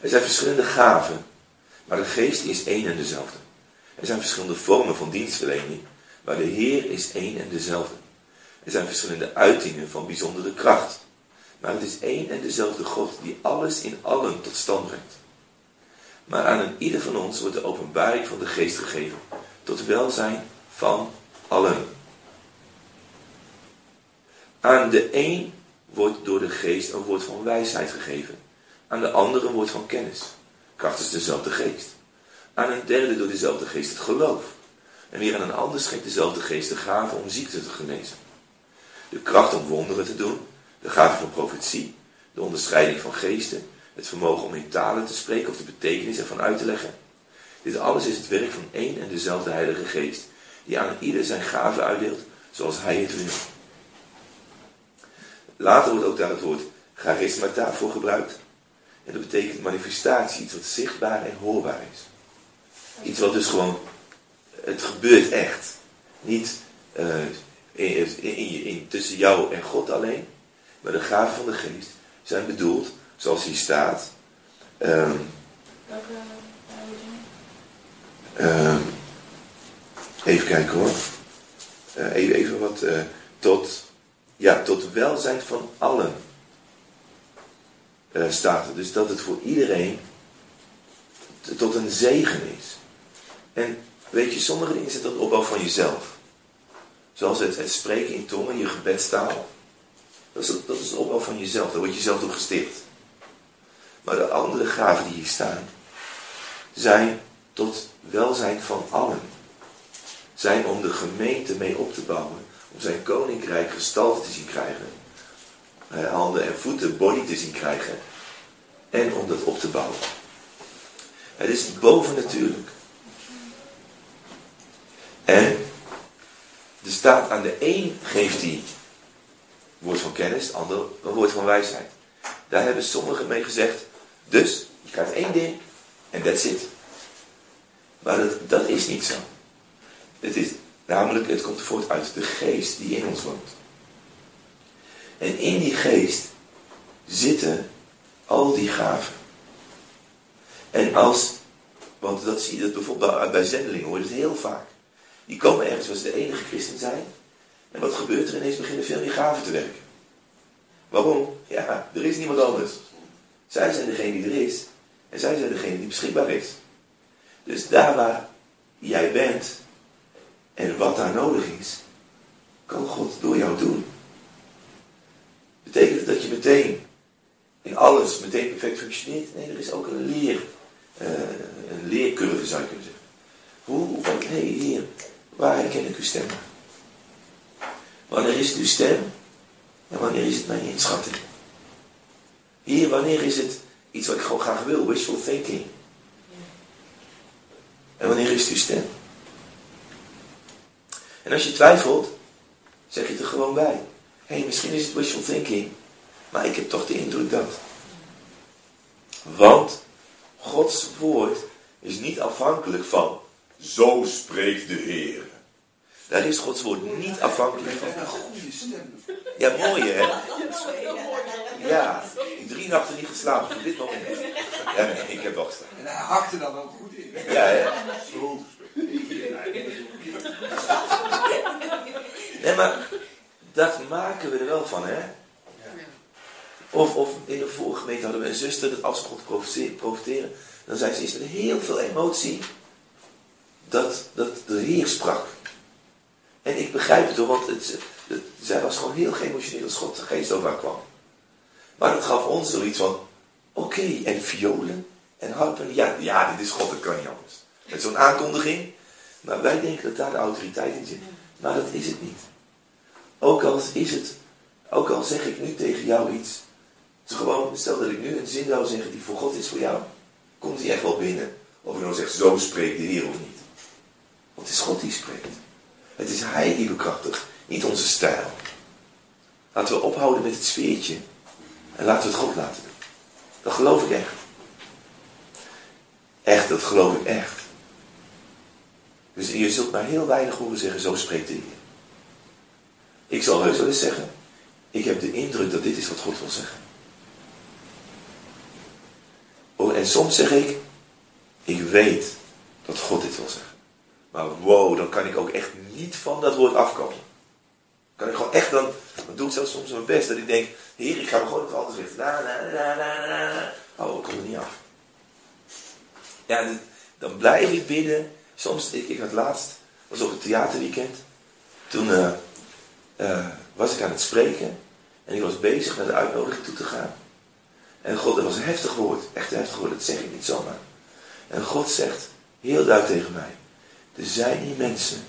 Er zijn verschillende gaven, maar de geest is één en dezelfde. Er zijn verschillende vormen van dienstverlening, maar de Heer is één en dezelfde. Er zijn verschillende uitingen van bijzondere kracht, maar het is één en dezelfde God die alles in allen tot stand brengt. Maar aan een ieder van ons wordt de openbaring van de geest gegeven, tot welzijn van allen. Aan de een wordt door de geest een woord van wijsheid gegeven. Aan de andere woord van kennis. Kracht is dezelfde geest. Aan een derde door dezelfde geest het geloof. En weer aan een ander schenkt dezelfde geest de gave om ziekte te genezen. De kracht om wonderen te doen. De gave van profetie. De onderscheiding van geesten. Het vermogen om in talen te spreken of de betekenis ervan uit te leggen. Dit alles is het werk van één en dezelfde Heilige Geest. Die aan ieder zijn gave uitdeelt zoals hij het wil. Later wordt ook daar het woord charismata voor gebruikt. En dat betekent manifestatie, iets wat zichtbaar en hoorbaar is. Iets wat dus gewoon, het gebeurt echt. Niet uh, in, in, in, tussen jou en God alleen, maar de gaven van de geest zijn bedoeld, zoals hier staat. Um, um, even kijken hoor. Uh, even, even wat uh, tot ja, tot welzijn van allen er. Dus dat het voor iedereen tot een zegen is. En weet je, sommige dingen zitten op opbouw van jezelf. Zoals het, spreken in tongen, je gebedstaal. Dat is, dat is de opbouw van jezelf. Daar word je zelf gesticht. Maar de andere gaven die hier staan, zijn tot welzijn van allen. Zijn om de gemeente mee op te bouwen om zijn koninkrijk gestalte te zien krijgen. Uh, handen en voeten, body te zien krijgen. En om dat op te bouwen. Het is bovennatuurlijk. En er staat aan de een geeft hij woord van kennis, de ander een woord van wijsheid. Daar hebben sommigen mee gezegd, dus je krijgt één ding en that's it. Maar dat, dat is niet zo. Het is Namelijk, het komt voort uit de geest die in ons woont. En in die geest zitten al die gaven. En als, want dat zie je dat bijvoorbeeld bij zendelingen, hoor je het heel vaak. Die komen ergens waar ze de enige christen zijn. En wat gebeurt er ineens? Beginnen veel meer gaven te werken. Waarom? Ja, er is niemand anders. Zij zijn degene die er is. En zij zijn degene die beschikbaar is. Dus daar waar jij bent, en wat daar nodig is, kan God door jou doen. Betekent dat je meteen in alles meteen perfect functioneert? Nee, er is ook een leer, uh, een leercurve zou je kunnen zeggen. Hoe, van, hé heer, waar herken ik uw stem? Wanneer is het uw stem? En wanneer is het mijn inschatting? Hier, wanneer is het iets wat ik gewoon graag wil, wishful thinking? En wanneer is het uw stem? En als je twijfelt, zeg je het er gewoon bij. Hé, hey, misschien is het wishful thinking, maar ik heb toch de indruk dat. Want Gods woord is niet afhankelijk van, zo spreekt de Heer. Daar is Gods woord niet afhankelijk van. Een goede stem. Ja, mooi hè? Ja, ik drie nachten niet geslapen voor dit moment. Ja, nee, ik heb wel geslapen. En hij hakte dan wel goed in. Ja, ja. Zo Nee, maar dat maken we er wel van, hè? Of, of in de vorige gemeente hadden we een zuster dat als ze God profiteren, dan zei ze, is er heel veel emotie dat, dat de Heer sprak. En ik begrijp het hoor, want het, het, zij was gewoon heel geëmotioneerd als God de geest over haar kwam. Maar dat gaf ons zoiets van, oké, en violen en harpen, ja, ja, dit is God, dat kan niet anders. Met zo'n aankondiging. Maar wij denken dat daar de autoriteit in zit. Maar dat is het niet. Ook al is het, ook al zeg ik nu tegen jou iets. Gewoon, stel dat ik nu een zin zou zeggen die voor God is voor jou. Komt die echt wel binnen. Of je nou zegt, zo spreekt de Heer of niet. Want het is God die spreekt. Het is Hij die bekrachtigt, niet onze stijl. Laten we ophouden met het sfeertje. En laten we het God laten doen. Dat geloof ik echt. Echt, dat geloof ik echt. Dus je zult maar heel weinig horen zeggen, zo spreekt de Heer. Ik zal heus wel eens zeggen, ik heb de indruk dat dit is wat God wil zeggen. Oh, en soms zeg ik, ik weet dat God dit wil zeggen. Maar wow, dan kan ik ook echt niet van dat woord afkomen. Kan ik gewoon echt dan, dan doe ik zelfs soms mijn best, dat ik denk, heer, ik ga me gewoon het anders richten. Oh, ik kom er niet af. Ja, dan blijf ik bidden. Soms, ik, ik had laatst, was op het theaterweekend. Toen uh, uh, was ik aan het spreken. En ik was bezig naar de uitnodiging toe te gaan. En God, dat was een heftig woord. Echt een heftig woord, dat zeg ik niet zomaar. En God zegt heel duidelijk tegen mij. Er zijn die mensen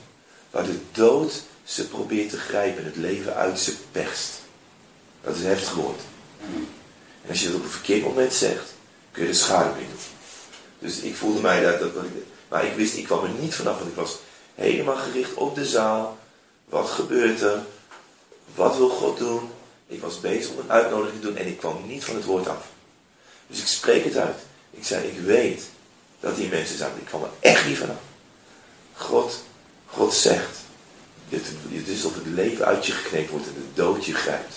waar de dood ze probeert te grijpen en het leven uit ze perst. Dat is een heftig woord. En als je dat op een verkeerd moment zegt, kun je de schade mee doen. Dus ik voelde mij daar, dat, maar ik wist, ik kwam er niet vanaf, want ik was helemaal gericht op de zaal. Wat gebeurt er? Wat wil God doen? Ik was bezig om een uitnodiging te doen en ik kwam niet van het woord af. Dus ik spreek het uit. Ik zei, ik weet dat die mensen zijn. Ik kwam er echt niet vanaf. God, God zegt, het is of het leven uit je geknepen wordt en de dood je grijpt.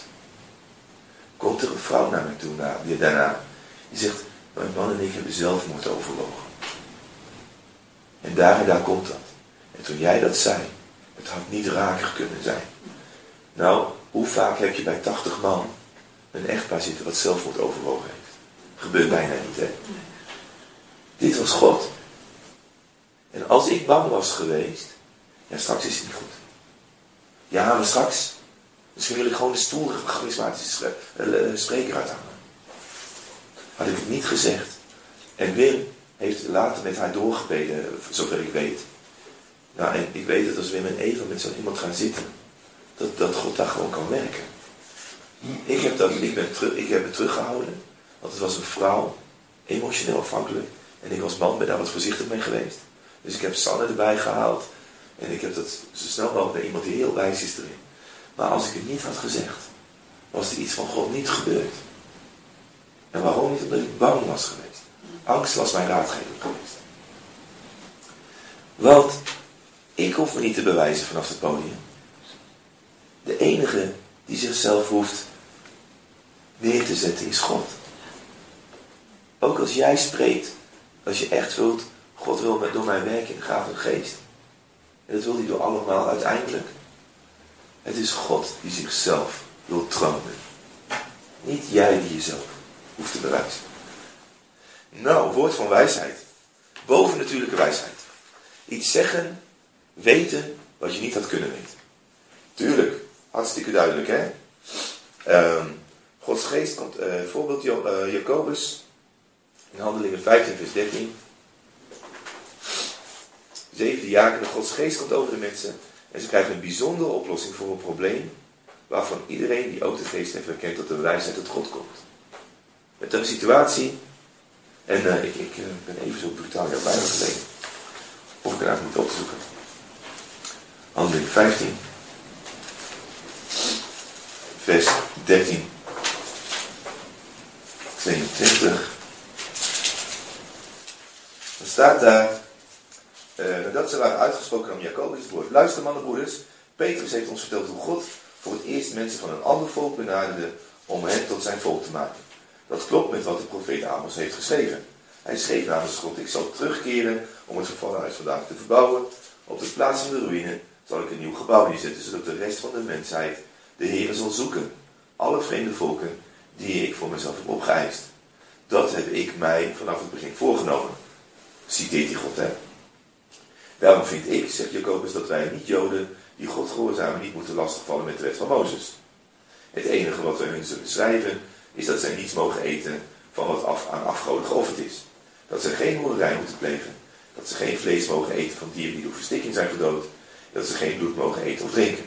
Komt er een vrouw naar me toe na, die daarna. Die zegt, mijn man en ik hebben zelfmoord overwogen. En daar en daar komt dat. En toen jij dat zei, het had niet raker kunnen zijn. Nou, hoe vaak heb je bij 80 man een echtpaar zitten wat zelfmoord overwogen heeft? Gebeurt bijna niet, hè? Dit was God. En als ik bang was geweest, ja, straks is het niet goed. Ja, maar straks, misschien wil ik gewoon de stoel charismatische eh, eh, spreker uithalen. Had ik het niet gezegd. En Wim heeft later met haar doorgebeden, zover ik weet. Nou, en ik weet dat als Wim en Eva met zo'n iemand gaan zitten, dat, dat God daar gewoon kan werken. Ik heb, dat, ik, ben terug, ik heb het teruggehouden, want het was een vrouw, emotioneel afhankelijk. En ik als man ben daar wat voorzichtig mee geweest. Dus ik heb Sanne erbij gehaald. En ik heb dat zo snel mogelijk bij iemand die heel wijs is erin. Maar als ik het niet had gezegd, was er iets van God niet gebeurd. En waarom niet? Omdat ik bang was geweest. Angst was mijn raadgever geweest. Want ik hoef me niet te bewijzen vanaf het podium. De enige die zichzelf hoeft neer te zetten is God. Ook als jij spreekt, als je echt wilt, God wil door mijn werk in de van geest. En dat wil hij door allemaal uiteindelijk. Het is God die zichzelf wil tronen. Niet jij die jezelf hoeft te bewijzen. Nou, woord van wijsheid. Bovennatuurlijke wijsheid. Iets zeggen, weten wat je niet had kunnen weten. Tuurlijk, hartstikke duidelijk hè. Um, Gods geest komt, uh, voorbeeld uh, Jacobus, in handelingen 15 vers 13. Zevende diakenen, Gods geest komt over de mensen en ze krijgen een bijzondere oplossing voor een probleem waarvan iedereen die ook de geest heeft herkend dat de wijsheid tot God komt. Met een situatie, en uh, ik, ik ben even zo brutaal jouw bijna gelegen, of ik het niet op te zoeken. Handeling 15, vers 13, 22. Dan staat daar, uh, nadat ze waren uitgesproken om Jacobus het woord. Luister mannen broeders, Petrus heeft ons verteld hoe God voor het eerst mensen van een ander volk benaderde om hen tot zijn volk te maken. Dat klopt met wat de profeet Amos heeft geschreven. Hij schreef namens God, ik zal terugkeren om het vervallen huis vandaag te verbouwen. Op de plaats van de ruïne zal ik een nieuw gebouw neerzetten, zodat de rest van de mensheid de Heer zal zoeken. Alle vreemde volken die ik voor mezelf heb opgeëist. Dat heb ik mij vanaf het begin voorgenomen. Citeert die God, hè? Daarom vind ik, zegt Jacobus, dat wij niet-Joden die God gehoorzamen niet moeten lastigvallen met de wet van Mozes. Het enige wat wij hun zullen schrijven, is dat zij niets mogen eten van wat af, aan afgoden geofferd is. Dat ze geen hoerderij moeten plegen. Dat ze geen vlees mogen eten van dieren die door verstikking zijn gedood. Dat ze geen bloed mogen eten of drinken.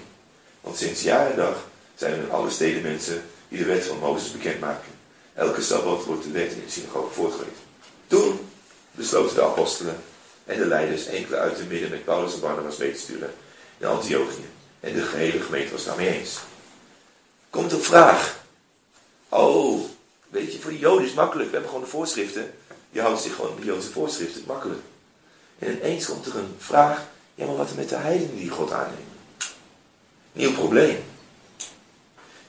Want sinds jaar en dag zijn er in alle steden mensen die de wet van Mozes bekendmaken. Elke sabbat wordt de wet in de synagoge voortgelezen. Toen besloten de apostelen en de leiders enkele uit de midden met Paulus en Barnabas mee te sturen in Antiochië. En de gehele gemeente was daarmee eens. Komt een vraag. Oh, weet je, voor de Joden is het makkelijk. We hebben gewoon de voorschriften. Je houdt zich gewoon de Joodse voorschriften. Makkelijk. En ineens komt er een vraag. Ja, maar wat er met de heidenen die God aanneemt? Nieuw probleem.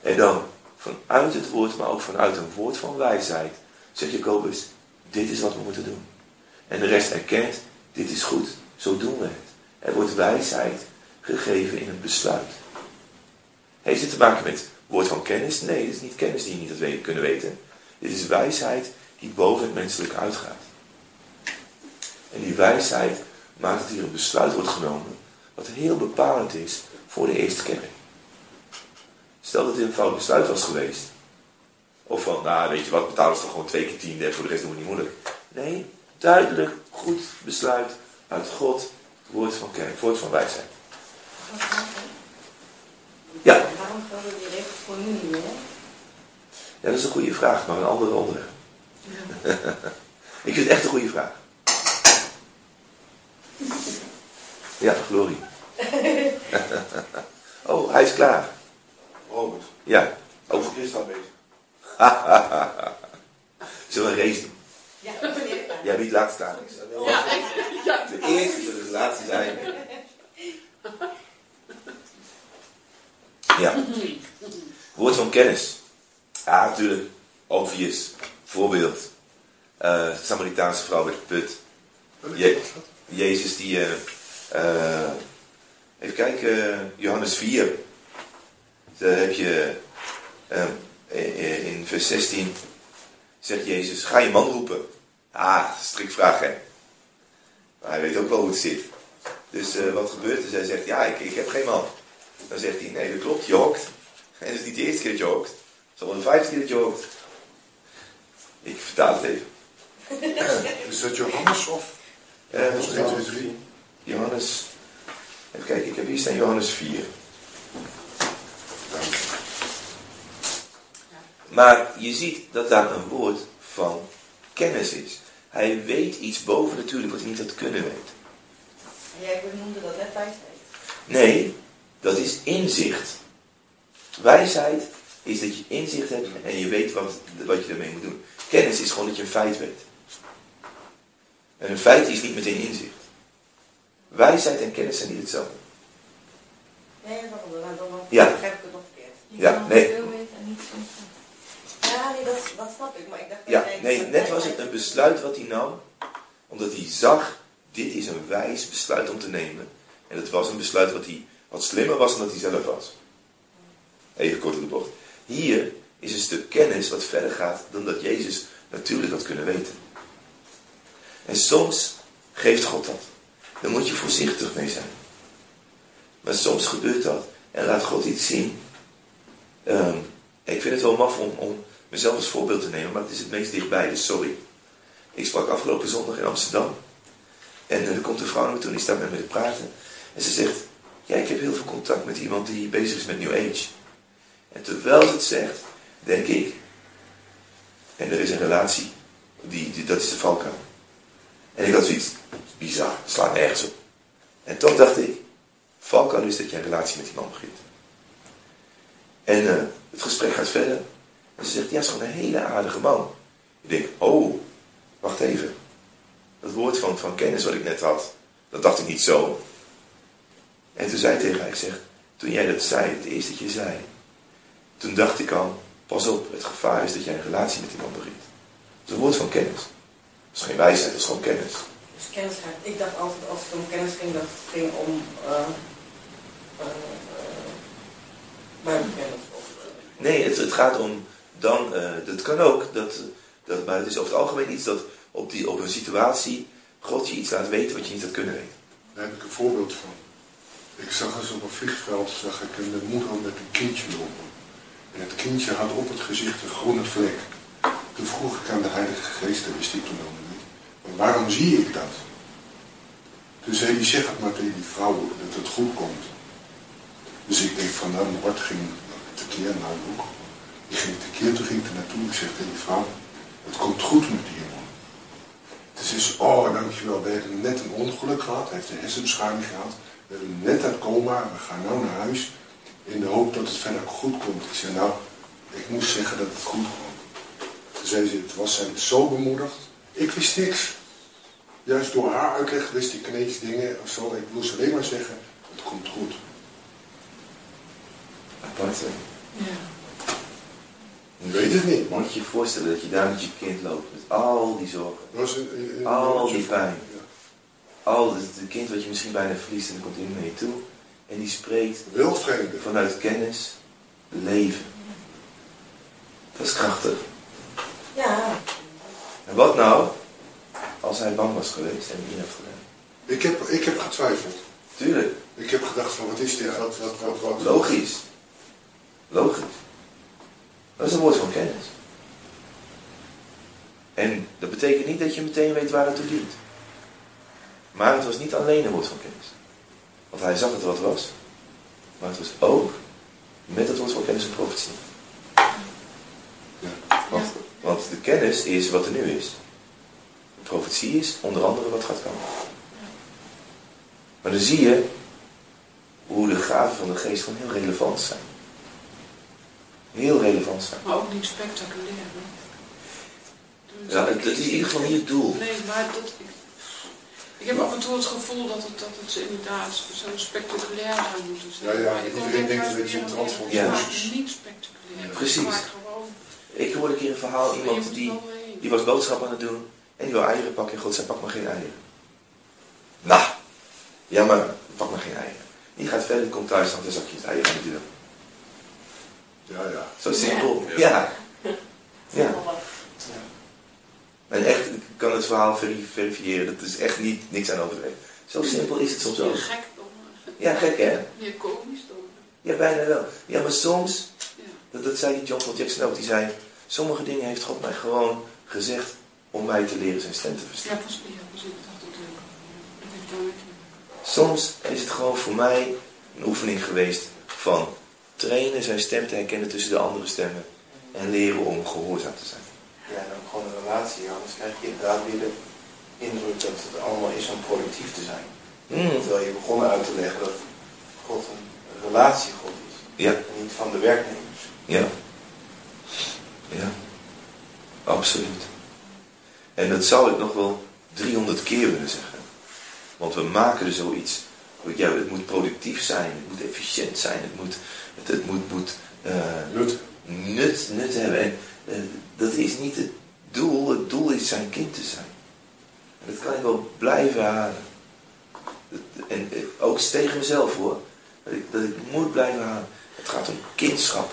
En dan vanuit het woord, maar ook vanuit een woord van wijsheid, zegt Jacobus, dit is wat we moeten doen. En de rest erkent, dit is goed, zo doen we het. Er wordt wijsheid gegeven in een besluit. Heeft het te maken met woord van kennis? Nee, dit is niet kennis die je niet had kunnen weten. Dit is wijsheid die boven het menselijk uitgaat. En die wijsheid maakt dat hier een besluit wordt genomen wat heel bepalend is voor de eerste kerk. Stel dat dit een fout besluit was geweest. Of van, nou weet je wat, betalen ze toch gewoon twee keer tiende en voor de rest doen we niet moeilijk. Nee, duidelijk, goed besluit uit God, woord van kerk, woord van wijsheid. Ja. Waarom gelden die regels voor nu niet meer? Ja, dat is een goede vraag, maar een andere onderwerp. Ik vind het echt een goede vraag. Ja, Glorie. oh, hij is klaar. Robert, Ja. over Christa bezig. Zullen we een race doen? Ja, meneer. Ja, wie het laatst staan? Ja, ja. De eerste zullen de laatste zijn. Ja. Woord van kennis. Ja, natuurlijk. Obvious. Voorbeeld. Eh Samaritaanse vrouw bij de put. Je- Jezus die... eh, eh, even kijken. Johannes 4. Daar heb je... eh, eh, in vers 16 zegt Jezus, ga je man roepen. Ah, strikvraag hè. Maar hij weet ook wel hoe het zit. Dus eh, wat gebeurt er? Zij zegt, ja, ik, ik heb geen man. Dan zegt hij, nee, dat klopt, je hokt. En het is niet de eerste keer dat je hokt. Het is al de vijfde keer dat je hokt. Ik vertaal het even. Is dat Johannes of? Eh, Johannes 1, 2, 3. Johannes, even kijken, ik heb hier staan Johannes 4. Maar je ziet dat daar een woord van kennis is. Hij weet iets boven natuurlijk wat hij niet had kunnen weten. En jij noemde dat net wijsheid. Nee, dat is inzicht. Wijsheid is dat je inzicht hebt en je weet wat, wat je ermee moet doen. Kennis is gewoon dat je een feit weet. En een feit is niet meteen inzicht. Wijsheid en kennis zijn niet hetzelfde. Nee, dat dan, dan, dan Ja. begrijp ik het nog verkeerd. Je Ja, nee. veel weten en niet soms. Ja, nee, dat, dat snap ik. Maar ik dacht dat Ja, nee, net was het een besluit wat hij nam, omdat hij zag, dit is een wijs besluit om te nemen. En het was een besluit wat, hij, wat slimmer was dan dat hij zelf was. Even kort op de bocht. Hier is een stuk kennis wat verder gaat dan dat Jezus natuurlijk had kunnen weten. En soms geeft God dat. Daar moet je voorzichtig mee zijn. Maar soms gebeurt dat en laat God iets zien. Ehm, ik vind het wel maf om, om mezelf als voorbeeld te nemen, maar het is het meest dichtbij, dus sorry. Ik sprak afgelopen zondag in Amsterdam. En eh, er komt een vrouw naar me toe en die staat met me te praten. En ze zegt, ja, ik heb heel veel contact met iemand die bezig is met New Age. En terwijl ze het zegt, denk ik, en er is een relatie, die, die, dat is de valkuil. En ik had zoiets, bizar, slaat nergens op. En toch dacht ik, valkuil is dat je een relatie met die man begint. En eh, het gesprek gaat verder. En ze zegt, ja, is gewoon een hele aardige man. Ik denk, oh, wacht even. Dat woord van, van kennis wat ik net had, dat dacht ik niet zo. En toen zei ik tegen haar, ik zeg, toen jij dat zei, het eerste dat je zei, toen dacht ik al, pas op, het gevaar is dat jij een relatie met iemand begint. Dat is een woord van kennis. Dat is geen wijsheid, dat is gewoon kennis. Dus kennis gaat. Ik dacht altijd als het om kennis ging, dat het ging om uh, uh, uh, buitenkennis. Nee, het, het gaat om dan, eh, dat kan ook, dat, dat, maar het is over het algemeen iets dat op, die, op een situatie God je iets laat weten wat je niet had kunnen weten. Daar heb ik een voorbeeld van. Ik zag eens op een vliegveld zag ik een moeder met een kindje lopen. En het kindje had op het gezicht een groene vlek. Toen vroeg ik aan de Heilige Geest, dat wist ik toen. Maar waarom zie ik dat? Zei hij, zeg het maar tegen die vrouw dat het goed komt. Dus ik denk van, nou, mijn hart ging tekeer, nou ook. Die ging tekeer, toen ging ik er naartoe. Ik zeg tegen die vrouw, het komt goed met die jongen. Dus is, oh dankjewel, we hebben net een ongeluk gehad, hij heeft een hersenbeschadiging gehad. We hebben net uit coma, we gaan nou naar huis in de hoop dat het verder goed komt. Ik zei, nou, ik moest zeggen dat het goed komt. Toen zei ze, het was zij zo bemoedigd. Ik wist niks. Juist door haar uitleg wist ik ineens dingen of zo. Ik moest alleen maar zeggen, het komt goed. Apart, hè? Ja. Ik weet het niet. Moet je je voorstellen dat je daar met je kind loopt. Met al die zorgen. Dat was een, een- een- Al die pijn. Ja. Al het kind wat je misschien bijna verliest en dan komt iemand naar je toe. En die spreekt vanuit kennis leven. Dat is krachtig. Ja, En wat nou als hij bang was geweest en niet had gedaan? Ik heb, ik heb getwijfeld. Tuurlijk, Ik heb gedacht van wat is dit? Wat, wat, wat, wat? logisch. Logisch. Dat is een woord van kennis. En dat betekent niet dat je meteen weet waar het toe dient. Maar het was niet alleen een woord van kennis. Want hij zag het wat was. Maar het was ook met het woord van kennis een profetie. Ja. Want, want de kennis is wat er nu is. Profetie is onder andere wat gaat komen. Maar dan zie je hoe de gaven van de geest gewoon heel relevant zijn. Heel relevant zijn. Maar ook niet spectaculair. hè? Dus Ja, het is in ieder geval niet het doel. Nee, maar dat, ik, ik heb af en toe het gevoel dat het, dat het inderdaad zo spectaculair zou moeten zijn. Ja, ja, Maar ik iedereen ontdek denkt juist dat het meer zo'n en trans meer van dat het Jezus. vaak niet spectaculair is. Precies. Maar gewoon, Ik hoorde een keer een verhaal, iemand die, die was boodschap aan het doen. En die wil eieren pakken. En God zei, pak maar geen eieren. Nou, ja maar pak maar geen eieren. Die gaat verder, komt thuis, dan zak je het eieren aan de deur. Ja, ja. Zo simpel. Ja. Ja. En echt, ik kan het verhaal veri- verifiëren. Dat is echt niet, niks aan overdreven. Zo simpel is het soms ook. Meer gek eh, Ja, gek hè? meer komisch dan. Ja, bijna wel. Ja, maar soms, Ja. dat, dat zei die John Paul Jackson ook, die zei, sommige dingen heeft God mij gewoon gezegd om mij te leren zijn stem te verstaan. Soms is het gewoon voor mij een oefening geweest van trainen zijn stem te herkennen tussen de andere stemmen en leren om gehoorzaam te zijn. Ja, en ook gewoon een relatie, anders krijg je inderdaad weer de indruk dat het allemaal is om productief te zijn. Mm, Terwijl je begonnen uit te leggen dat God een relatiegod is. Ja, En niet van de werknemers. ja. Ja, absoluut. En dat zou ik nog wel 300 keer willen zeggen. Want we maken er zoiets. Ja, het moet productief zijn, het moet efficiënt zijn, het moet, het, het moet, moet eh, Nut. nut, nut hebben. En eh, dat is niet het doel. Het doel is zijn kind te zijn. En dat kan ik wel blijven halen. En eh, ook tegen mezelf hoor. Dat ik, dat ik moet blijven halen. Het gaat om kindschap.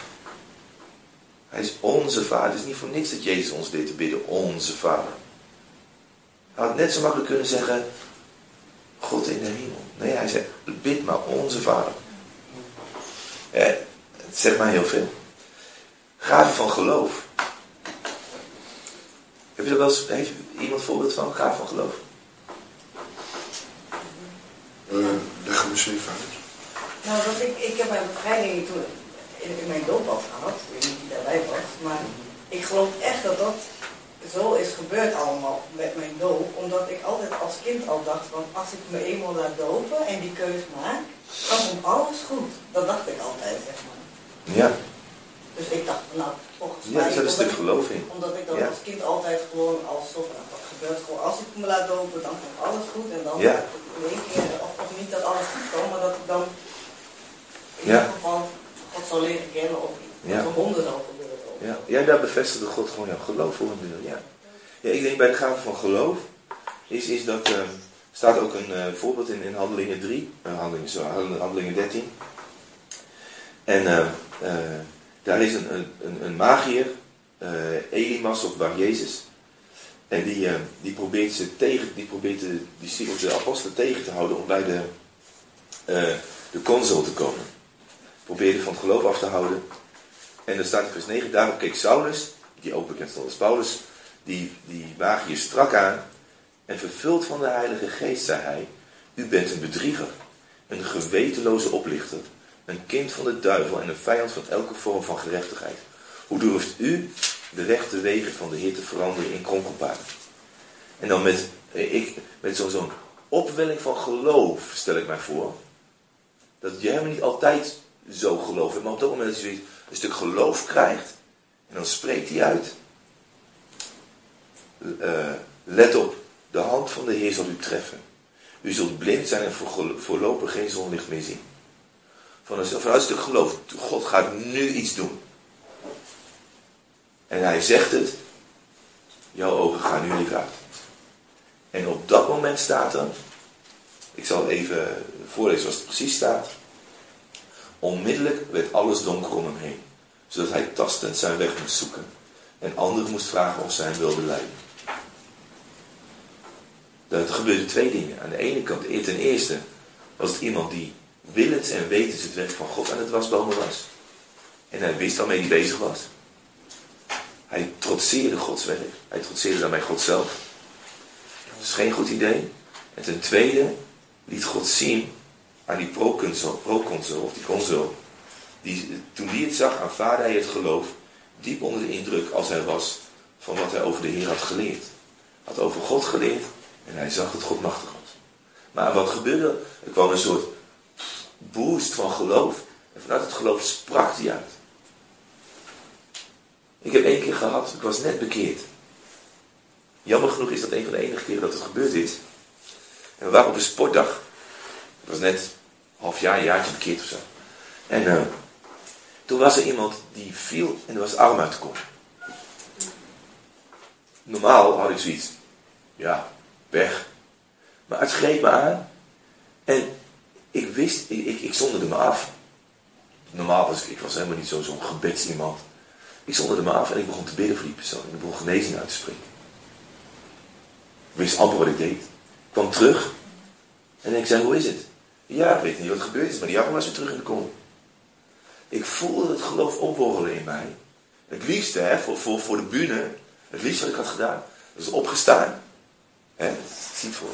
Hij is onze vader. Het is niet voor niks dat Jezus ons deed te bidden. Onze vader. Had net zo makkelijk kunnen zeggen. God in de hemel. Nee, hij zei, bid maar onze vader. Ja, het zegt mij heel veel. Gaven van geloof. Heb je er wel eens, heeft iemand een voorbeeld van? Gaven van geloof? Eh, leg hem eens even uit. nou dat ik, ik heb mijn bevrijding toen in, in mijn doop had gehad, ik weet niet wie daarbij was, maar ik geloof echt dat dat zo is gebeurd allemaal met mijn doop, omdat ik altijd als kind al dacht van als ik me eenmaal laat dopen en die keus maak, dan komt alles goed. Dat dacht ik altijd, zeg maar. Ja, Dus ik dacht, nou, volgens ja mij... er zit een stuk geloof in. Omdat ik dat Ja. als kind altijd gewoon als zo van, nou, wat gebeurt gewoon, als ik me laat dopen, dan komt alles goed. En dan Ja. in één keer, of, of niet dat alles goed kwam, maar dat ik dan in Ja. ieder geval God zou leren kennen of Ja. dat er zou gebeuren. Ja, ja daar bevestigde God gewoon jouw geloof voor een deel. Ja. ja, ik denk bij de gave van geloof is, is dat, er staat ook een eh, voorbeeld in, in Handelingen 3, eh, handelingen, sorry, Handelingen 13. En eh, eh, daar is een, een, een, magier, Elimas of Bar Jezus. En die, eh, die probeert ze tegen, die probeert de discipelen, de apostelen tegen te houden om bij de, de consul te komen. Probeerde van het geloof af te houden. En dan staat in vers 9, daarop keek Saulus, die ook bekend stond als Paulus, die, die magier strak aan. En vervuld van de Heilige Geest zei hij, u bent een bedrieger, een gewetenloze oplichter, een kind van de duivel en een vijand van elke vorm van gerechtigheid. Hoe durft u de rechte wegen van de Heer te veranderen in kronkelpaden? En dan met, eh, ik, met zo'n opwelling van geloof, stel ik mij voor, dat je helemaal niet altijd zo geloof hebt, maar op dat moment dat je zoiets- een stuk geloof krijgt, en dan spreekt hij uit. Eh, let op, de hand van de Heer zal u treffen. U zult blind zijn en voor- voorlopig geen zonlicht meer zien. Van een, vanuit een stuk geloof, God gaat nu iets doen. En hij zegt het, jouw ogen gaan nu even uit. En op dat moment staat er, ik zal even voorlezen zoals het precies staat. Onmiddellijk werd alles donker om hem heen, zodat hij tastend zijn weg moest zoeken en anderen moest vragen of zij hem wilden leiden. Er gebeurden twee dingen. Aan de ene kant, ten eerste, was het iemand die willens en wetens het werk van God aan het wasbomen was. En hij wist waarmee hij bezig was. Hij trotseerde Gods werk. Hij trotseerde daarmee God zelf. Dat is geen goed idee. En ten tweede liet God zien aan die proconsul, proconsul of die consul. Die, toen die het zag, aanvaarde hij het geloof diep onder de indruk als hij was van wat hij over de Heer had geleerd. Had over God geleerd en hij zag dat God machtig was. Maar wat gebeurde? Er kwam een soort boost van geloof. En vanuit het geloof sprak hij uit. Ik heb één keer gehad, ik was net bekeerd. Jammer genoeg is dat een van de enige keren dat het gebeurd is. En we waren op een sportdag. Was net half jaar, een jaartje bekeerd of zo. En uh, toen was er iemand die viel en er was arm uit de kop. Normaal had ik zoiets. Ja, weg. Maar het greep me aan. En ik wist, ik, ik, ik zonderde me af. Normaal was ik, ik was helemaal niet zo'n zo gebeds iemand. Ik zonderde me af en ik begon te bidden voor die persoon. Ik begon genezing uit te spreken. Ik wist amper wat ik deed. Ik kwam terug. En ik zei, hoe is het? Ja, ik weet niet wat er gebeurd is, maar die arm was weer terug in de kom. Ik voelde het geloof opborrelen in mij. Het liefste, hè, voor, voor, voor de bühne, het liefste wat ik had gedaan, dat is opgestaan. Hè, ik zie het voor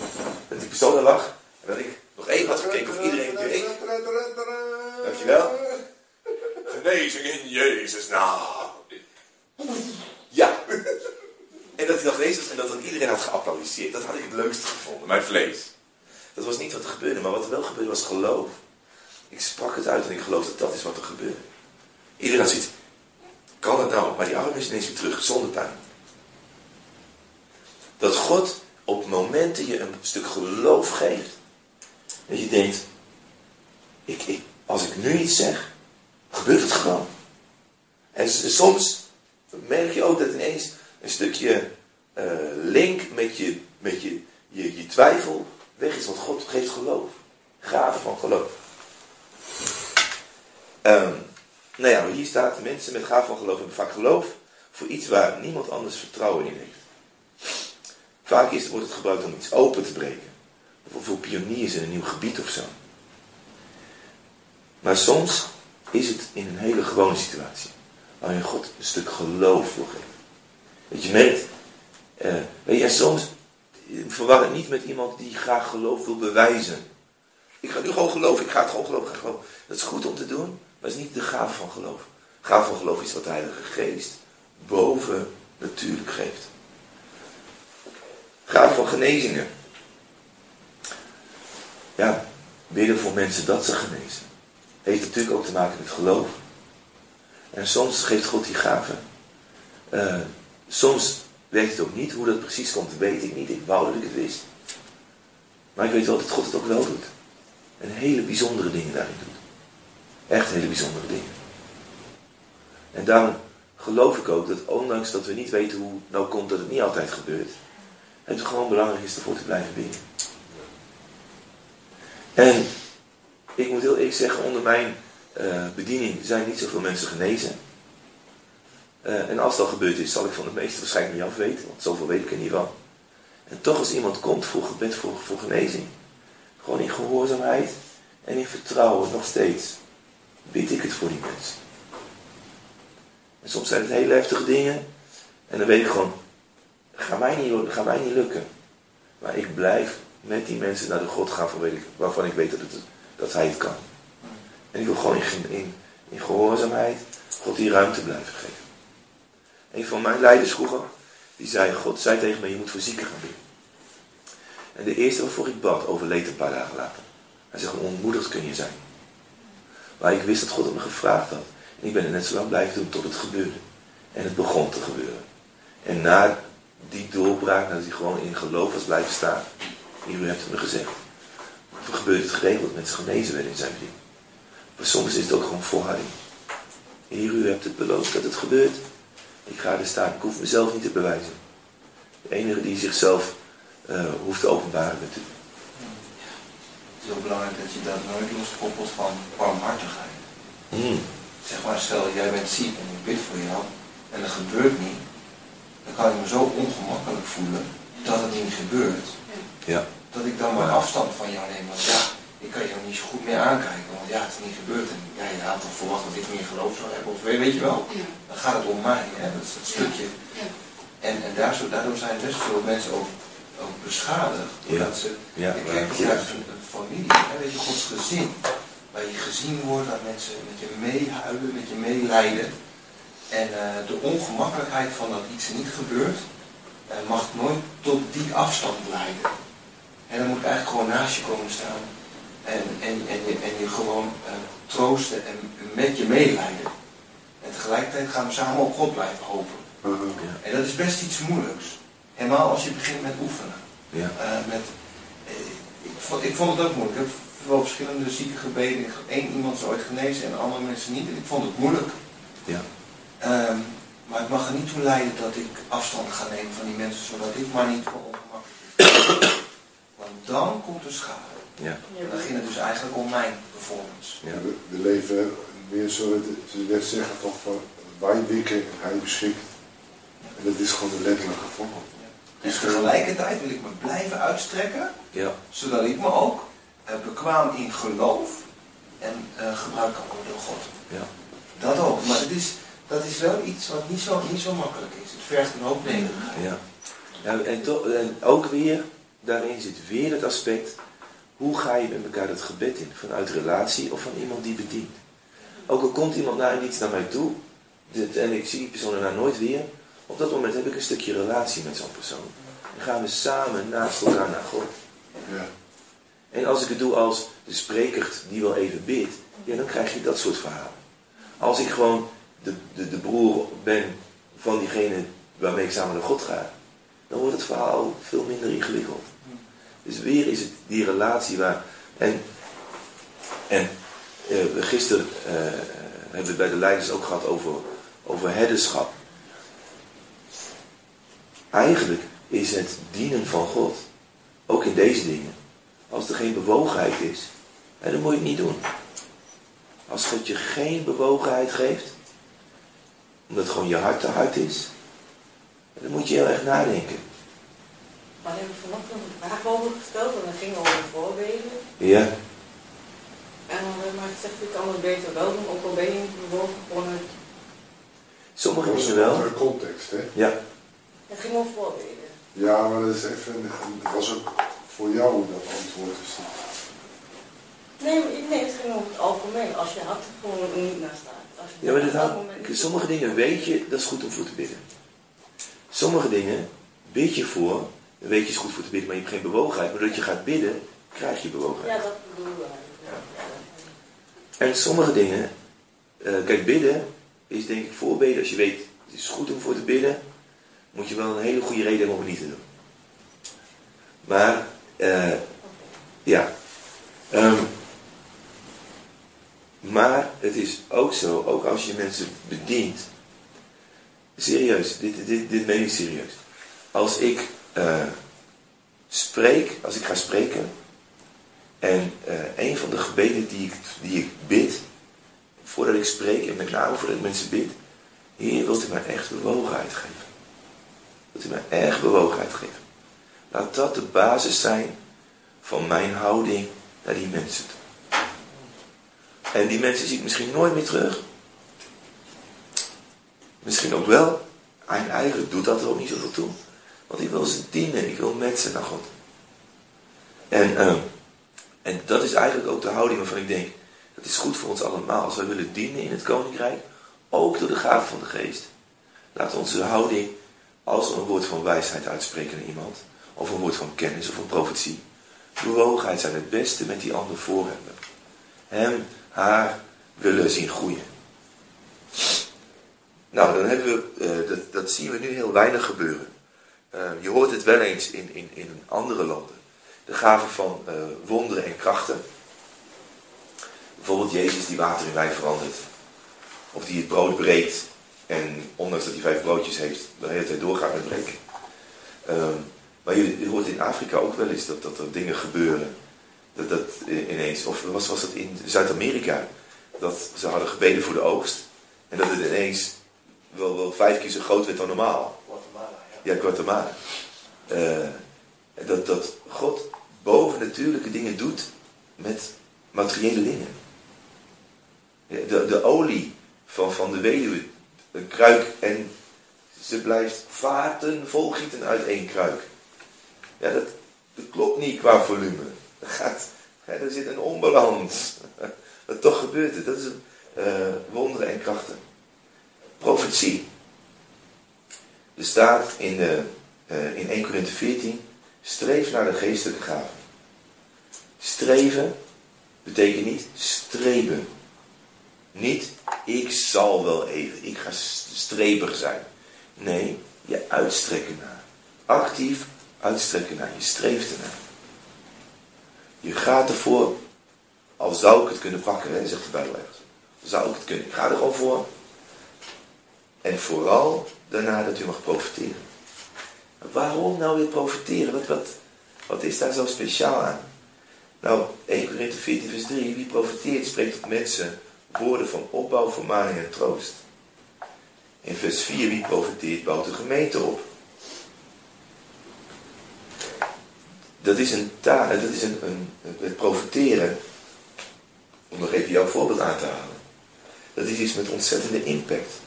Dat die persoon er lag. En dat ik nog even had gekeken of iedereen het deed. Dankjewel. Genezing in Jezus naam. Ja. En dat hij dan genezen was en dat dan iedereen had geapplaudiseerd. Dat had ik het leukste gevonden. Mijn vlees. Dat was niet wat er gebeurde, maar wat er wel gebeurde was geloof. Ik sprak het uit en ik geloof dat dat is wat er gebeurde. Iedereen zoiets. Kan het nou? Maar die arm is ineens weer terug, zonder pijn. Dat God op momenten je een stuk geloof geeft. Dat je denkt, ik, ik, als ik nu iets zeg, gebeurt het gewoon. En soms merk je ook dat ineens een stukje uh, link met, je, met je, je, je twijfel weg is. Want God geeft geloof. Gaven van geloof. Um, nou ja, hier staat, mensen met gaven van geloof hebben vaak geloof voor iets waar niemand anders vertrouwen in heeft. Vaak is, wordt het gebruikt om iets open te breken. Of voor pioniers in een nieuw gebied of zo. Maar soms is het in een hele gewone situatie. Waarin God een stuk geloof wil geven. Dat je merkt, uh, weet je, soms verwar het niet met iemand die graag geloof wil bewijzen. Ik ga nu gewoon geloven, ik ga het gewoon geloven, ik ga geloven. Dat is goed om te doen, maar is niet de gave van geloof. De gave van geloof is wat de Heilige Geest boven natuurlijk geeft. Gave van genezingen. Ja, bidden voor mensen dat ze genezen. Heeft natuurlijk ook te maken met geloof. En soms geeft God die gave. Uh, soms weet het ook niet. Hoe dat precies komt, weet ik niet. Ik wou dat ik het wist. Maar ik weet wel dat God het ook wel doet. En hele bijzondere dingen daarin doet. Echt hele bijzondere dingen. En daarom geloof ik ook dat ondanks dat we niet weten hoe het nou komt dat het niet altijd gebeurt. Het gewoon belangrijk is ervoor te blijven bidden. En ik moet heel eerlijk zeggen, onder mijn uh, bediening zijn niet zoveel mensen genezen. Uh, en als dat gebeurd is, zal ik van de meeste waarschijnlijk niet afweten, want zoveel weet ik er niet van. En toch als iemand komt voor voor, voor genezing, gewoon in gehoorzaamheid en in vertrouwen nog steeds, bid ik het voor die mensen. En soms zijn het hele heftige dingen, en dan weet ik gewoon, gaat mij niet, gaat mij niet lukken. Maar ik blijf met die mensen naar de God gaan waarvan ik weet dat, het, dat hij het kan. En ik wil gewoon in, in, in gehoorzaamheid God die ruimte blijven geven. Een van mijn leiders vroeger, die zei, God zei tegen me, je moet voor zieken gaan bidden. En de eerste waarvoor ik bad, overleed een paar dagen later. Hij zegt, ontmoedigd kun je zijn. Maar ik wist dat God het me gevraagd had. En ik ben er net zo lang blijven doen tot het gebeurde. En het begon te gebeuren. En na die doorbraak, nadat hij gewoon in geloof was blijven staan. Hier, u hebt het me gezegd. Gebeurt het geregeld, mensen genezen werden in zijn bediening. Maar soms is het ook gewoon volharding. Hier, u hebt het beloofd dat het gebeurt. Ik ga er staan. Ik hoef mezelf niet te bewijzen. De enige die zichzelf uh, hoeft te openbaren met u. Het is ook belangrijk dat je dat nooit loskoppelt van barmhartigheid. Mm. Zeg maar, stel jij bent ziek en ik bid voor jou en dat gebeurt niet. Dan kan ik me zo ongemakkelijk voelen dat het niet gebeurt. Ja. Dat ik dan maar afstand van jou neem. Want ja, ik kan jou niet zo goed meer aankijken. Want ja, het is niet gebeurd. En ja, je had toch verwacht dat ik meer geloof zou hebben. Of weet je wel. Ja. Dan gaat het om mij. Hè? Dat is dat stukje. Ja. En, en daardoor, daardoor zijn best veel mensen ook, ook beschadigd. Doordat ze, Ja, ik maar- kijk het juist een, een familie. Hè? Weet je, Gods gezin. Waar je gezien wordt, waar mensen met je meehuilen, met je meelijden. En eh, de ongemakkelijkheid van dat iets niet gebeurt, eh, mag nooit tot die afstand leiden. En dan moet ik eigenlijk gewoon naast je komen staan. En, en, en, je, en je gewoon eh, troosten en met je meelijden. En tegelijkertijd gaan we samen op God blijven hopen. Uh, En dat is best iets moeilijks. Helemaal als je begint met oefenen. Ja. Eh, met, eh, ik, vond, ik vond het ook moeilijk. Ik heb wel verschillende zieke gebeden. Ik- Eén iemand is ooit genezen en andere mensen niet. En ik vond het moeilijk. Ja. Ehm, maar het mag er niet toe leiden dat ik afstand ga nemen van die mensen, zodat ik maar niet voor ongemakkelijk ben. Want dan komt de schade. Ja. En dan ging het dus eigenlijk om mijn performance. Ja. we, we leven meer zo, ze net zeggen toch van wij wikken en hij beschikt. En dat is gewoon de letterlijke vorm. En tegelijkertijd wil ik me blijven uitstrekken, Ja. zodat ik me ook eh, bekwaam in geloof en eh, gebruikt kan worden door God. Ja. Dat ook. Maar het is, dat is wel iets wat niet zo, niet zo makkelijk is. Het vergt een hoop nederigheid. Ja. Ja, en, toch, en ook weer, daarin zit weer het aspect, hoe ga je met elkaar dat gebed in? Vanuit relatie of van iemand die bedient? Ook al komt iemand naar iets naar mij toe, en ik zie die persoon daarna nooit weer, op dat moment heb ik een stukje relatie met zo'n persoon. Dan gaan we samen naast elkaar naar God. Ja. En als ik het doe als de spreker die wel even bidt, ja, dan krijg je dat soort verhalen. Als ik gewoon de, de, de broer ben van diegene waarmee ik samen naar God ga, dan wordt het verhaal veel minder ingewikkeld. Dus weer is het die relatie waar. En, en eh, gisteren eh, hebben we het bij de leiders ook gehad over, over herderschap. Eigenlijk is het dienen van God, ook in deze dingen, als er geen bewogenheid is, dan moet je het niet doen. Als God je geen bewogenheid geeft, omdat gewoon je hart te hard is, dan moet je heel erg nadenken. Maar heb ik vanochtend een vraag over gesteld en dat ging over voorbeelden. Ja, En dan heb ik maar gezegd, ik kan het beter wel doen, ook al ben je niet bewogen, gewoon het, sommige Dat is dingen een wel. andere context, hè? Ja, het ging over voorbeelden. Ja, maar dat is even, dat was ook voor jou dat antwoord. Dat- Nee, maar, nee, het ging over het algemeen. Als je er gewoon niet naar staat. Als je ja maar dat dat niet- sommige dingen weet je, dat is goed om voor te bidden. Sommige dingen bid je voor, weet je is goed voor te bidden, maar je hebt geen bewogenheid. Maar doordat je gaat bidden, krijg je bewogenheid. Ja, dat bedoel ik. En sommige dingen, eh, kijk, bidden is denk ik voorbeden. Als je weet, het is goed om voor te bidden, moet je wel een hele goede reden hebben om het niet te doen. Maar, eh, ja. Ehm, maar het is ook zo, ook als je mensen bedient. Serieus, dit, dit, dit meen ik serieus. Als ik eh, spreek, als ik ga spreken, en eh, een van de gebeden die ik, die ik bid, voordat ik spreek en met name voordat ik mensen bid, Heer, wilt u mij echt bewogenheid geven? Wilt u mij echt bewogenheid geven? Laat dat de basis zijn van mijn houding naar die mensen toe. En die mensen zie ik misschien nooit meer terug. Misschien ook wel. En eigenlijk doet dat er ook niet zoveel toe. Want ik wil ze dienen. Ik wil met ze naar God. En, ehm, en dat is eigenlijk ook de houding waarvan ik denk, dat is goed voor ons allemaal. Als wij willen dienen in het koninkrijk, ook door de gave van de geest. Laat onze houding, als we een woord van wijsheid uitspreken naar iemand, of een woord van kennis of een profetie, bewogenheid zijn het beste met die ander voor hebben. Hem, haar willen zien groeien. Nou, dan hebben we, eh, dat, dat zien we nu heel weinig gebeuren. Eh, je hoort het wel eens in, in, in andere landen. De gave van eh, wonderen en krachten. Bijvoorbeeld Jezus die water in wijn verandert. Of die het brood breekt En ondanks dat hij vijf broodjes heeft, de hele tijd doorgaan met breken. Ehm, maar je, je, hoort in Afrika ook wel eens dat, dat er dingen gebeuren. Dat, dat ineens, of was, was dat in Zuid-Amerika, dat ze hadden gebeden voor de oogst. En dat het ineens wel, wel vijf keer zo groot werd dan normaal. Ja. Guatemala. Uh, dat, dat God bovennatuurlijke dingen doet met materiële dingen. De, de olie van, van de weduwe, een kruik en ze blijft vaten volgieten uit één kruik. Ja, dat, dat klopt niet qua volume. Dat gaat, er zit een onbalans. Maar toch gebeurt het. Dat is uh, wonderen en krachten. Profetie. Er staat in, de, uh, in 1 Corinthië 14, streef naar de geestelijke gaven. Streven betekent niet streven. Niet, ik zal wel even, ik ga streber zijn. Nee, je uitstrekken naar. Actief uitstrekken naar, je streeft ernaar. Je gaat ervoor, al zou ik het kunnen pakken, hè, zegt de Bijbel. Zou ik het kunnen, ik ga er gewoon voor. En vooral daarna dat u mag profiteren. Waarom nou weer profiteren? Wat, wat, wat is daar zo speciaal aan? Nou, 1 Corinthië 14 vers 3. Wie profiteert spreekt tot mensen woorden van opbouw, vermaning en troost. In vers 4. Wie profiteert bouwt de gemeente op. Dat is een taal, dat is een, een, het profiteren. Om nog even jouw voorbeeld aan te halen. Dat is iets met ontzettende impact.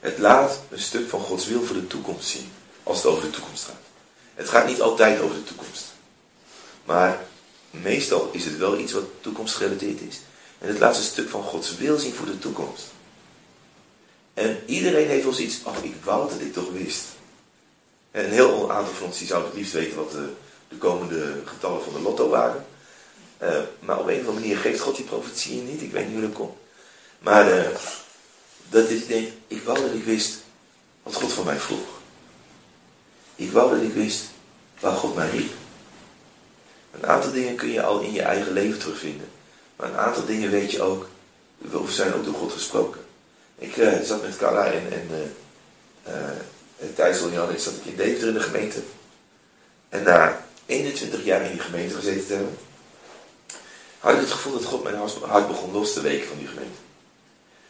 Het laat een stuk van Gods wil voor de toekomst zien. Als het over de toekomst gaat. Het gaat niet altijd over de toekomst. Maar meestal is het wel iets wat toekomstgerelateerd is. En het laat een stuk van Gods wil zien voor de toekomst. En iedereen heeft wel zoiets, oh ik wou dat ik toch wist. En een heel aantal van ons die zouden het liefst weten wat de, de komende getallen van de lotto waren. Uh, maar op een of andere manier geeft God die profetieën niet. Ik weet niet hoe dat komt. Maar uh, dat ik denk, ik wou dat ik wist wat God van mij vroeg. Ik wou dat ik wist waar God mij riep. Een aantal dingen kun je al in je eigen leven terugvinden. Maar een aantal dingen weet je ook, of zijn ook door God gesproken. Ik uh, zat met Carla en, en, uh, en Thijs en Jan, zat ik in Deventer in de gemeente. En na 21 jaar in die gemeente gezeten te hebben, had ik het gevoel dat God mijn hart begon los te weken van die gemeente.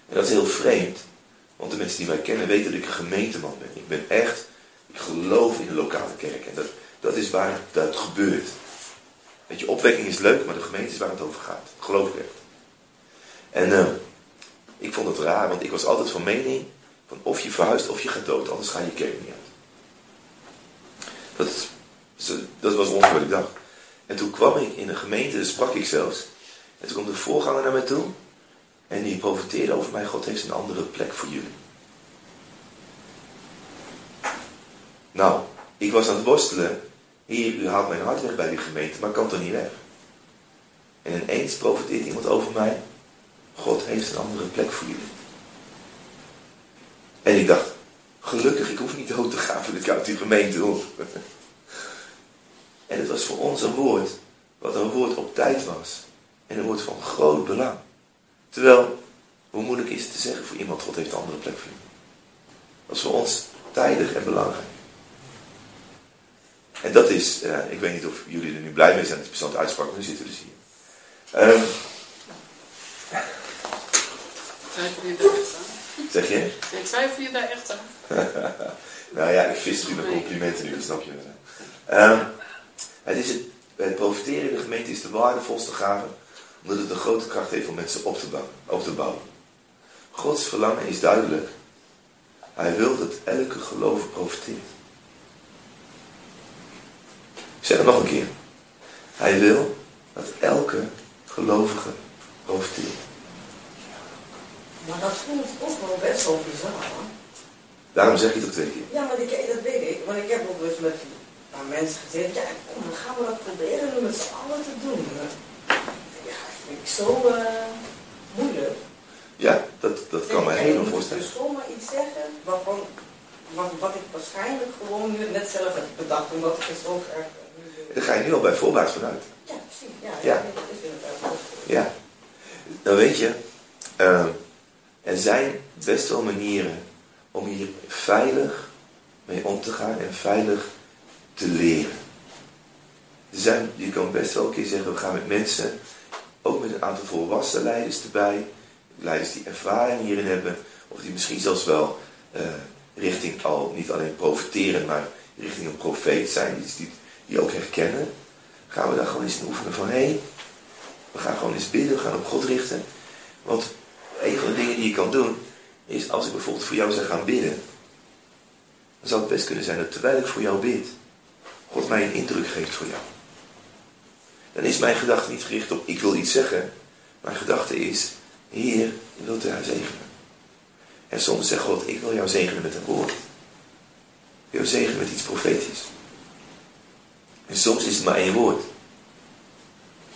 En dat is heel vreemd, want de mensen die mij kennen weten dat ik een gemeenteman ben. Ik ben echt, ik geloof in de lokale kerk en dat, dat is waar dat gebeurt. Weet je, opwekking is leuk, maar de gemeente is waar het over gaat. Geloof ik echt. En uh, ik vond het raar, want ik was altijd van mening van of je verhuist of je gaat dood, anders ga je kerk niet uit. Dat, dat was ongeveer dacht. En toen kwam ik in een gemeente, daar sprak ik zelfs. En toen kwam de voorganger naar mij toe. En die profiteerde over mij, God heeft een andere plek voor jullie. Nou, ik was aan het worstelen hier, u haalt mijn hart weg bij die gemeente, maar kan toch niet weg. En ineens profiteert iemand over mij. God heeft een andere plek voor jullie. En ik dacht, gelukkig, ik hoef niet dood te gaan voor ik uit die gemeente hoor. En het was voor ons een woord, wat een woord op tijd was. En een woord van groot belang. Terwijl, hoe moeilijk is het te zeggen voor iemand, God heeft een andere plek voor je. Dat was voor ons tijdig en belangrijk. En dat is, uh, ik weet niet of jullie er nu blij mee zijn dat die persoon uitsprak, maar nu zitten we dus hier. Um, zeg je? Ik twijfel je daar echt aan. nou ja, ik vis natuurlijk complimenten nu, dat snap je wel. Um, het, is het, het profiteren in de gemeente is de waardevolste gave, omdat het een grote kracht heeft om mensen op te bouwen. Op te bouwen. Gods verlangen is duidelijk. Hij wil dat elke gelover profiteert. Ik zeg het nog een keer. Hij wil dat elke gelovige profiteert. Maar dat ik ook wel best wel bizar. Hoor. Daarom zeg je het ook twee keer. Ja, maar die, dat weet ik. Want ik heb ook eens met een paar mensen gezegd. Ja, kom, dan gaan we dat proberen met z'n allen te doen. Dat vind ik zo uh, moeilijk. Ja, dat, dat kan me helemaal voorstellen. Ik dus zomaar iets zeggen waarvan, wat, wat ik waarschijnlijk gewoon net zelf heb bedacht. Omdat ik zo erg daar ga je nu al bij voorbaat vanuit. Ja, precies. Ja, ja. Ja. Dan weet je, uh, Er zijn best wel manieren om hier veilig mee om te gaan en veilig te leren. Er zijn, je kan best wel een keer zeggen, we gaan met mensen, ook met een aantal volwassen leiders erbij, leiders die ervaring hierin hebben, of die misschien zelfs wel uh, richting al, niet alleen profiteren, maar richting een profeet zijn, die, die, ook herkennen. Gaan we daar gewoon eens in oefenen van, hé, we gaan gewoon eens bidden, we gaan op God richten. Want een van de dingen die je kan doen, is als ik bijvoorbeeld voor jou zou gaan bidden, dan zou het best kunnen zijn dat terwijl ik voor jou bid, God mij een indruk geeft voor jou. Dan is mijn gedachte niet gericht op, ik wil iets zeggen. Mijn gedachte is, Heer, je wilt haar zegenen. En soms zegt God, ik wil jou zegenen met een woord. Ik wil jou zegenen met iets profetisch. En soms is het maar één woord.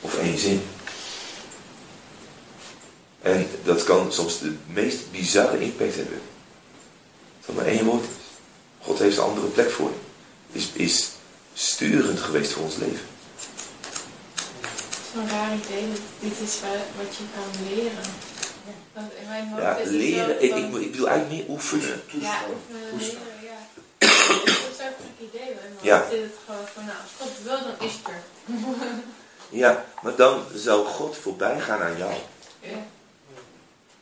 Of één zin. En dat kan soms de meest bizarre impact hebben. Dat maar één woord is. God heeft een andere plek voor je. Is, is sturend geweest voor ons leven. Zo'n raar idee dat dit is wat je kan leren. Want in mijn hoofd Ja, is leren. Ik, van- ik, ik bedoel eigenlijk meer oefenen. Ja, oefenen, leren, ja. Dat is zo'n gek idee hoor. Maar Ja. zit het gewoon van, nou, als God wil, dan is het er. Ja, maar dan zou God voorbij gaan aan jou. Ja.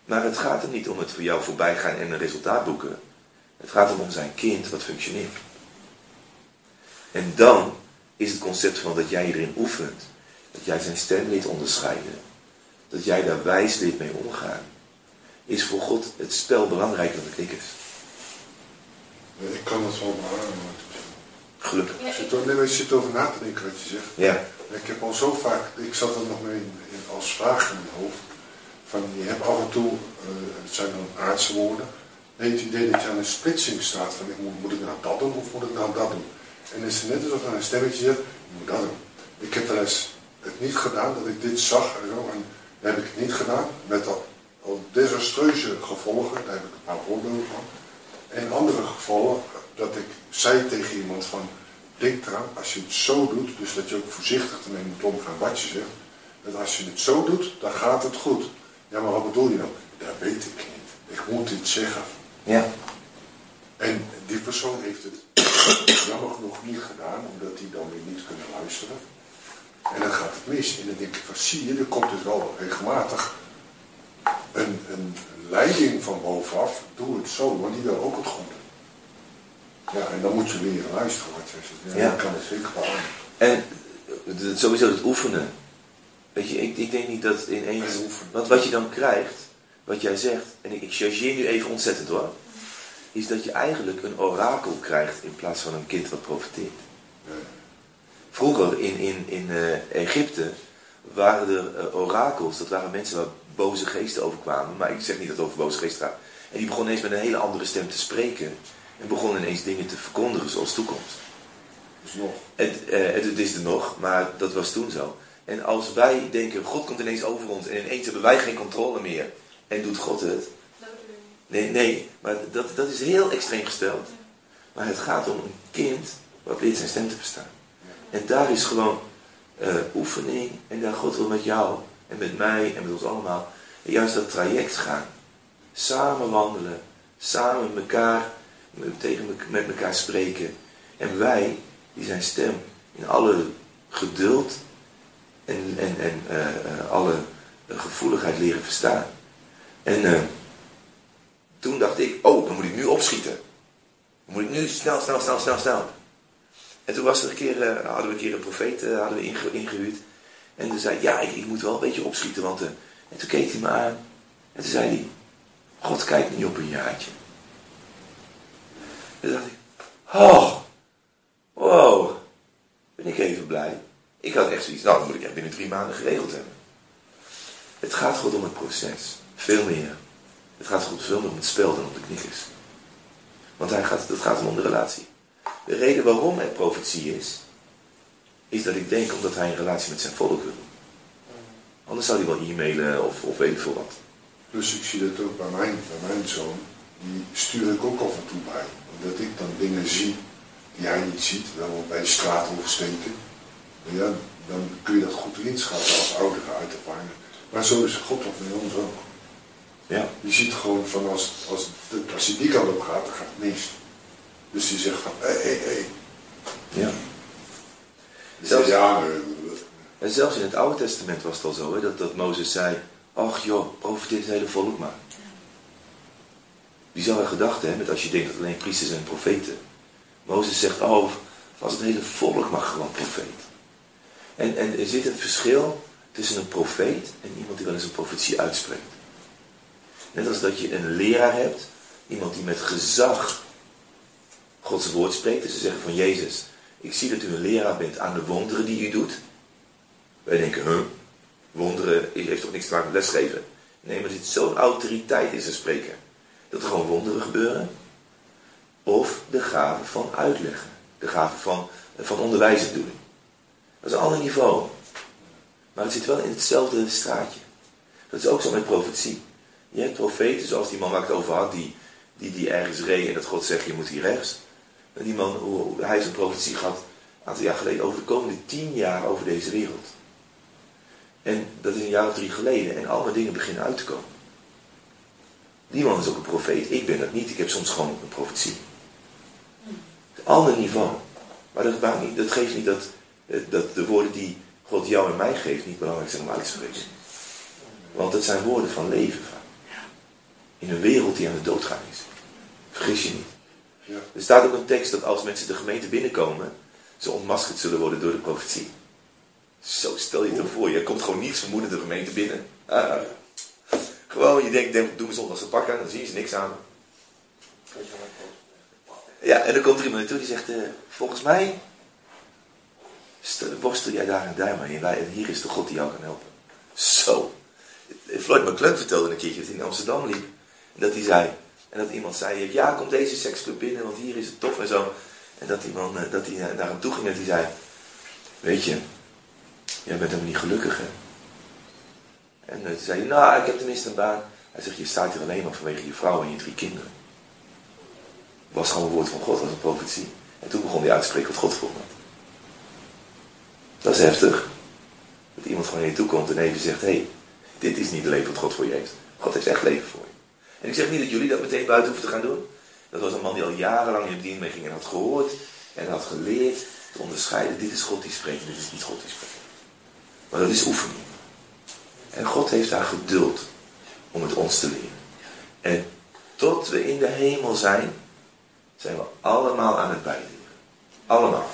Maar het gaat er niet om het voor jou voorbij gaan en een resultaat boeken. Het gaat om zijn kind wat functioneert. En dan is het concept van dat jij erin oefent. Dat jij zijn stem leert onderscheiden. Dat jij daar wijs leert mee omgaan. Is voor God het spel belangrijker dan de knikkers. Ik kan het wel beamen. Gelukkig. Ja, Ik zit, ik- er- nee, maar je zit over na te denken wat je zegt. Ja. Ik heb al zo vaak, ik zat er nog mee in- in- als vraag in mijn hoofd. Van je hebt af en toe, eh, het zijn dan aardse woorden. Nee, het idee dat je aan een splitsing staat van ik moet, moet ik nou dat doen of moet ik nou dat doen. En het is net alsof er een stemmetje zegt, je moet dat doen. Ik heb wel eens het niet gedaan, dat ik dit zag en zo. En dan heb ik het niet gedaan, met al, al desastreuze gevolgen. Daar heb ik een paar voorbeelden van. En andere gevallen, dat ik zei tegen iemand van, denk eraan, als je het zo doet, dus dat je ook voorzichtig ermee moet omgaan wat je zegt, dat als je het zo doet, dan gaat het goed. Ja, maar wat bedoel je dan? Dat weet ik niet. Ik moet dit zeggen. Ja. En die persoon heeft het jammer genoeg niet gedaan, omdat die dan weer niet kunnen luisteren. En dan gaat het mis. En dan denk ik van, zie je, er komt dus wel regelmatig een, een leiding van bovenaf. Doe het zo, want die wil ook het goede. Ja, en dan moet je leren luisteren wat zegt. Ja, kan het zeker beamen. En eh, sowieso het oefenen. Weet je, ik, ik denk niet dat ineens... En oefenen. Want wat je dan krijgt, wat jij zegt, en ik, ik chargeer nu even ontzettend hoor, is dat je eigenlijk een orakel krijgt in plaats van een kind wat profiteert. Ja. Vroeger in, in, in eh, Egypte waren er eh, orakels, dat waren mensen waar boze geesten overkwamen, maar ik zeg niet dat het over boze geesten gaat. En die begonnen ineens met een hele andere stem te spreken en begonnen ineens dingen te verkondigen zoals toekomst. Dus nog. Het, eh, het, het is er nog, maar dat was toen zo. En als wij denken, God komt ineens over ons en ineens hebben wij geen controle meer en doet God het. Nee, nee, maar dat, dat is heel extreem gesteld. Maar het gaat om een kind wat leert zijn stem te verstaan. En daar is gewoon eh, oefening en daar God wil met jou en met mij en met ons allemaal juist dat traject gaan. Samen wandelen, samen met elkaar, tegen me- met elkaar spreken. En wij, die zijn stem in alle geduld en, en, en eh, eh, alle gevoeligheid leren verstaan. En toen dacht ik, oh, dan moet ik nu opschieten. Dan moet ik nu snel, snel, snel, snel, snel. En toen was er een keer, eh, hadden we een keer een profeet eh, hadden we inge- ingehuurd. En toen zei ja, ik, ik moet wel een beetje opschieten. Want, eh, en toen keek hij me aan. En toen zei hij, God kijkt niet op een jaartje. En toen dacht ik, oh, wow, ben ik even blij. Ik had echt zoiets, nou, dat moet ik echt binnen drie maanden geregeld hebben. Het gaat God om het proces. Veel meer. Het gaat God veel meer om het spel dan om de knikkers. Want hij gaat, het gaat om de relatie. De reden waarom er profetie is, is dat ik denk omdat hij een relatie met zijn volk wil. Anders zou hij wel e-mailen of, of weet ik veel wat. Dus ik zie dat ook bij mijn, bij mijn zoon. Die stuur ik ook af en toe bij. Omdat ik dan dingen zie die hij niet ziet. Wel bij de straat oversteken. En ja, dan kun je dat goed inschatten als ouder uit ervaring. Maar zo is God toch met ons ook. Ja. Je ziet gewoon van als, als, als je die kant op gaat, dan gaat het mis. Dus die zegt van, hé, hé, hé. Ja. Die Zelfs- ja, nee, En zelfs in het Oude Testament was het al zo, hè, dat, dat Mozes zei, ach joh, profiteer het hele volk maar. Bizarre gedachte, hè, met als je denkt dat alleen priesters en profeten. Mozes zegt, oh, als het hele volk mag gewoon profeet. En, en er zit een verschil tussen een profeet en iemand die wel eens een profetie uitspreekt. Net als dat je een leraar hebt, iemand die met gezag Gods woord spreekt. Dus ze zeggen van Jezus, ik zie dat u een leraar bent aan de wonderen die u doet. Wij denken, huh, wonderen heeft toch niks te maken met lesgeven? Nee, maar er zit zo'n autoriteit in zijn spreken. Dat er gewoon wonderen gebeuren. Of de gave van uitleggen. De gave van, van onderwijzen doen. Dat is een ander niveau. Maar het zit wel in hetzelfde straatje. Dat is ook zo met profetie. Je hebt profeten, zoals die man waar ik het over had, die, die, die ergens reed en dat God zegt, je moet hier rechts. Die man, hij heeft een profetie gehad, een aantal jaar geleden, over de komende tien jaar over deze wereld. En dat is een jaar of drie geleden. En alle dingen beginnen uit te komen. Die man is ook een profeet. Ik ben dat niet. Ik heb soms gewoon een profetie. Een ander niveau. Maar dat, niet, dat geeft niet dat, eh, dat de woorden die God jou en mij geeft niet belangrijk zijn om uit te spreken. Want het zijn woorden van leven. In een wereld die aan de dood gaan is. Vergis je niet. Ja. Er staat ook een tekst dat als mensen de gemeente binnenkomen, ze ontmaskerd zullen worden door de profetie. Zo, stel je het toch voor. Je komt gewoon niets vermoeden de gemeente binnen. Ah, gewoon, je denkt, denk, doe me zondag zijn pak aan, dan zien ze niks aan. Ja, en dan komt er iemand naartoe die zegt, eh, volgens mij st- worstel jij daar en daar mee. En hier is de God die jou kan helpen. Zo. Floyd McClung vertelde een keertje dat hij in Amsterdam liep. En dat hij zei, en dat iemand zei, ja, kom deze seksclub binnen, want hier is het tof en zo. En dat die man, eh, dat hij eh, naar hem toe ging en hij zei, weet je, jij bent helemaal niet gelukkig hè. En toen zei hij, nou, ik heb tenminste een baan. Hij zegt, je staat hier alleen maar vanwege je vrouw en je drie kinderen. was gewoon een woord van God, was een profetie. En toen begon hij uit te spreken wat God voor had. Dat is heftig. Dat iemand gewoon naar je toe komt en even zegt, hé, hey, dit is niet het leven wat God voor je heeft. God heeft echt leven voor je. En ik zeg niet dat jullie dat meteen buiten hoeven te gaan doen. Dat was een man die al jarenlang in de bediening mee ging en had gehoord en had geleerd te onderscheiden. Dit is God die spreekt, dit is niet God die spreekt. Maar dat is oefening. En God heeft daar geduld om het ons te leren. En tot we in de hemel zijn, zijn we allemaal aan het bijleren. Allemaal.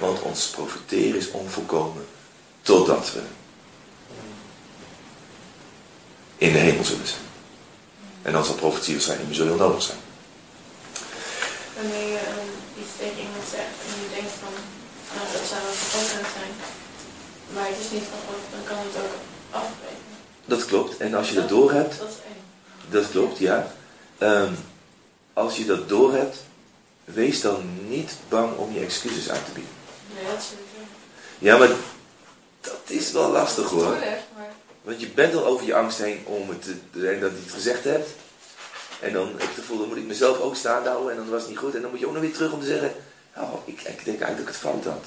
Want ons profiteren is onvolkomen totdat we in de hemel zullen zijn. En dan zal profetie waarschijnlijk niet meer zo heel nodig zijn. Wanneer je ehm, iets tegen iemand zegt en je denkt van, nou dat zou wel van God zijn, maar het is niet van God, dan kan het ook afbreken. Dat klopt. En als je dat doorhebt, Dat is één. dat klopt, ja. Ehm, als je dat doorhebt, wees dan niet bang om je excuses aan te bieden. Nee, dat sowieso. Ja, maar dat is wel lastig hoor. Maar Want je bent al over je angst heen om het te, te- dat je het gezegd hebt. En dan heb je het gevoel, dan moet ik mezelf ook staan houden en dan was het niet goed. En dan moet je ook nog weer terug om te zeggen, oh, ik, ik denk eigenlijk dat ik het fout had.